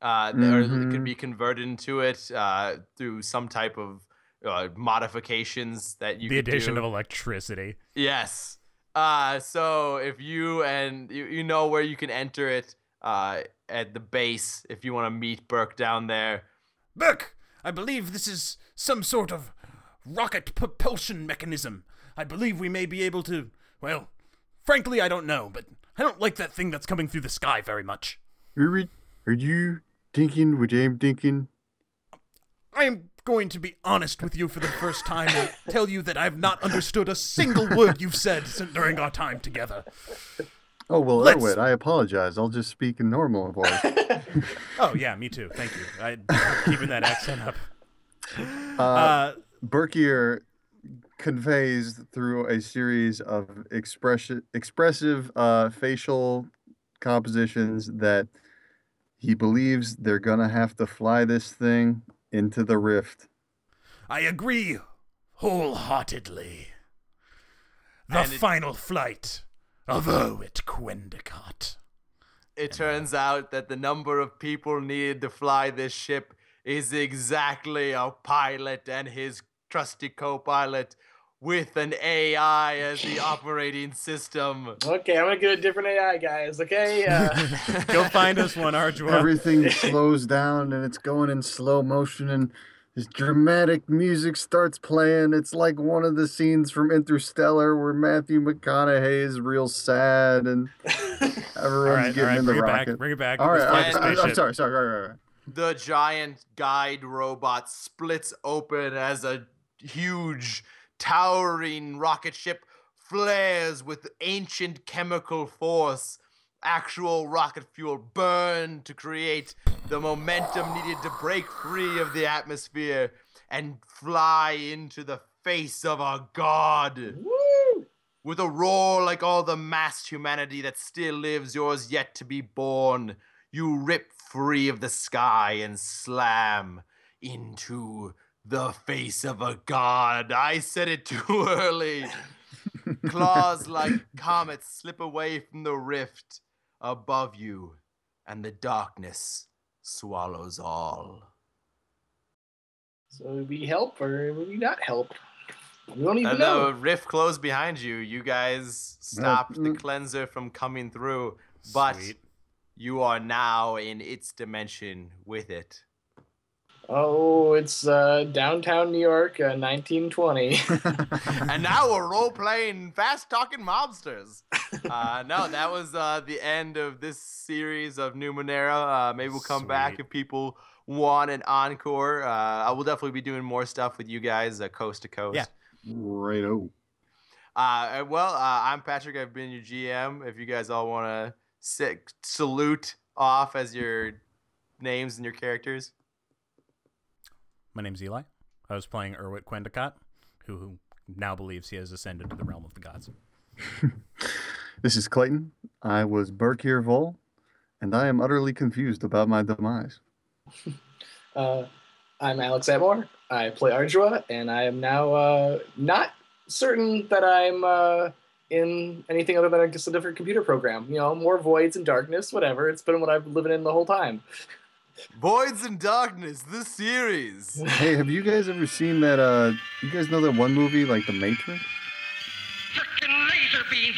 [SPEAKER 1] uh, that- it
[SPEAKER 4] Mhm.
[SPEAKER 1] can be converted into it uh, through some type of uh, modifications that you
[SPEAKER 3] the
[SPEAKER 1] could
[SPEAKER 3] addition
[SPEAKER 1] do.
[SPEAKER 3] of electricity.
[SPEAKER 1] Yes. Uh, so if you and you, you know where you can enter it uh, at the base if you want to meet Burke down there.
[SPEAKER 3] Burke, I believe this is some sort of rocket propulsion mechanism. I believe we may be able to. Well, frankly, I don't know, but I don't like that thing that's coming through the sky very much.
[SPEAKER 4] Are, are you thinking what I'm thinking?
[SPEAKER 3] I am going to be honest with you for the first time and tell you that I have not understood a single word you've said since during our time together.
[SPEAKER 4] Oh well,
[SPEAKER 3] Let's-
[SPEAKER 4] Erwit, I apologize. I'll just speak in normal voice.
[SPEAKER 3] Oh yeah, me too. Thank you. I keeping that accent up.
[SPEAKER 4] Uh,
[SPEAKER 3] Uh,
[SPEAKER 4] Berkier conveys through a series of expression expressive uh, facial compositions that he believes they're gonna have to fly this thing into the rift.
[SPEAKER 3] I agree wholeheartedly. The
[SPEAKER 1] it-
[SPEAKER 3] final flight of Erwit Quendicott.
[SPEAKER 1] It turns out that the number of people needed to fly this ship is exactly a pilot and his trusty co pilot with an AI as the operating system.
[SPEAKER 2] Okay, I'm gonna get a different AI, guys. Okay. Uh,
[SPEAKER 3] Go find us one, Ardua.
[SPEAKER 4] Everything slows down and it's going in slow motion and this dramatic music starts playing. It's like one of the scenes from Interstellar where Matthew McConaughey is real sad and everyone's
[SPEAKER 3] all right, all
[SPEAKER 4] getting
[SPEAKER 3] right,
[SPEAKER 4] in the
[SPEAKER 3] bring it
[SPEAKER 4] rocket.
[SPEAKER 3] back, bring it back.
[SPEAKER 4] All right,
[SPEAKER 3] Let's
[SPEAKER 4] all right,
[SPEAKER 3] the
[SPEAKER 4] I- I'm
[SPEAKER 3] spaceship.
[SPEAKER 4] sorry, sorry, right, right, right.
[SPEAKER 1] The giant guide robot splits open as a huge, towering rocket ship flares with ancient chemical force. Actual rocket fuel burned to create the momentum needed to break free of the atmosphere and fly into the face of a god.
[SPEAKER 2] woo!
[SPEAKER 1] With a roar like all the massed humanity that still lives, yours yet to be born, you rip free of the sky and slam into the face of a god. I said it too early. Claws like comets slip away from the rift above you, and the darkness swallows all.
[SPEAKER 2] So we help or we not help? We don't even
[SPEAKER 1] And
[SPEAKER 2] know.
[SPEAKER 1] the rift closed behind you. You guys stopped the
[SPEAKER 4] mm.
[SPEAKER 1] cleanser from coming through, but
[SPEAKER 3] Sweet.
[SPEAKER 1] you are now in its dimension with it.
[SPEAKER 2] Oh, it's uh, downtown New York, uh, 1920.
[SPEAKER 1] and now we're role playing fast talking mobsters. Uh, no, that was uh, the end of this series of Numenera. Uh, maybe we'll come back if people want an encore. Uh, I will definitely be doing more stuff with you guys uh, coast to coast.
[SPEAKER 3] Yeah.
[SPEAKER 4] Righto.
[SPEAKER 1] Uh, well, uh, I'm Patrick. I've been your GM. If you guys all want to salute off as your names and your characters.
[SPEAKER 3] My name's Eli. I was playing Erwit Quendicott, who, who now believes he has ascended to the realm of the gods.
[SPEAKER 4] This is Clayton. I was Berkier Vol, and I am utterly confused about my demise.
[SPEAKER 2] uh, I'm Alex Atmore. I play Ardua, and I am now uh, not certain that I'm uh, in anything other than just a different computer program. You know, more voids and darkness, whatever. It's been what I've been living in the whole time.
[SPEAKER 1] Voids and Darkness, this series.
[SPEAKER 4] Hey, have you guys ever seen that? Uh, you guys know that one movie, like The Matrix?
[SPEAKER 5] Frickin' laser beam!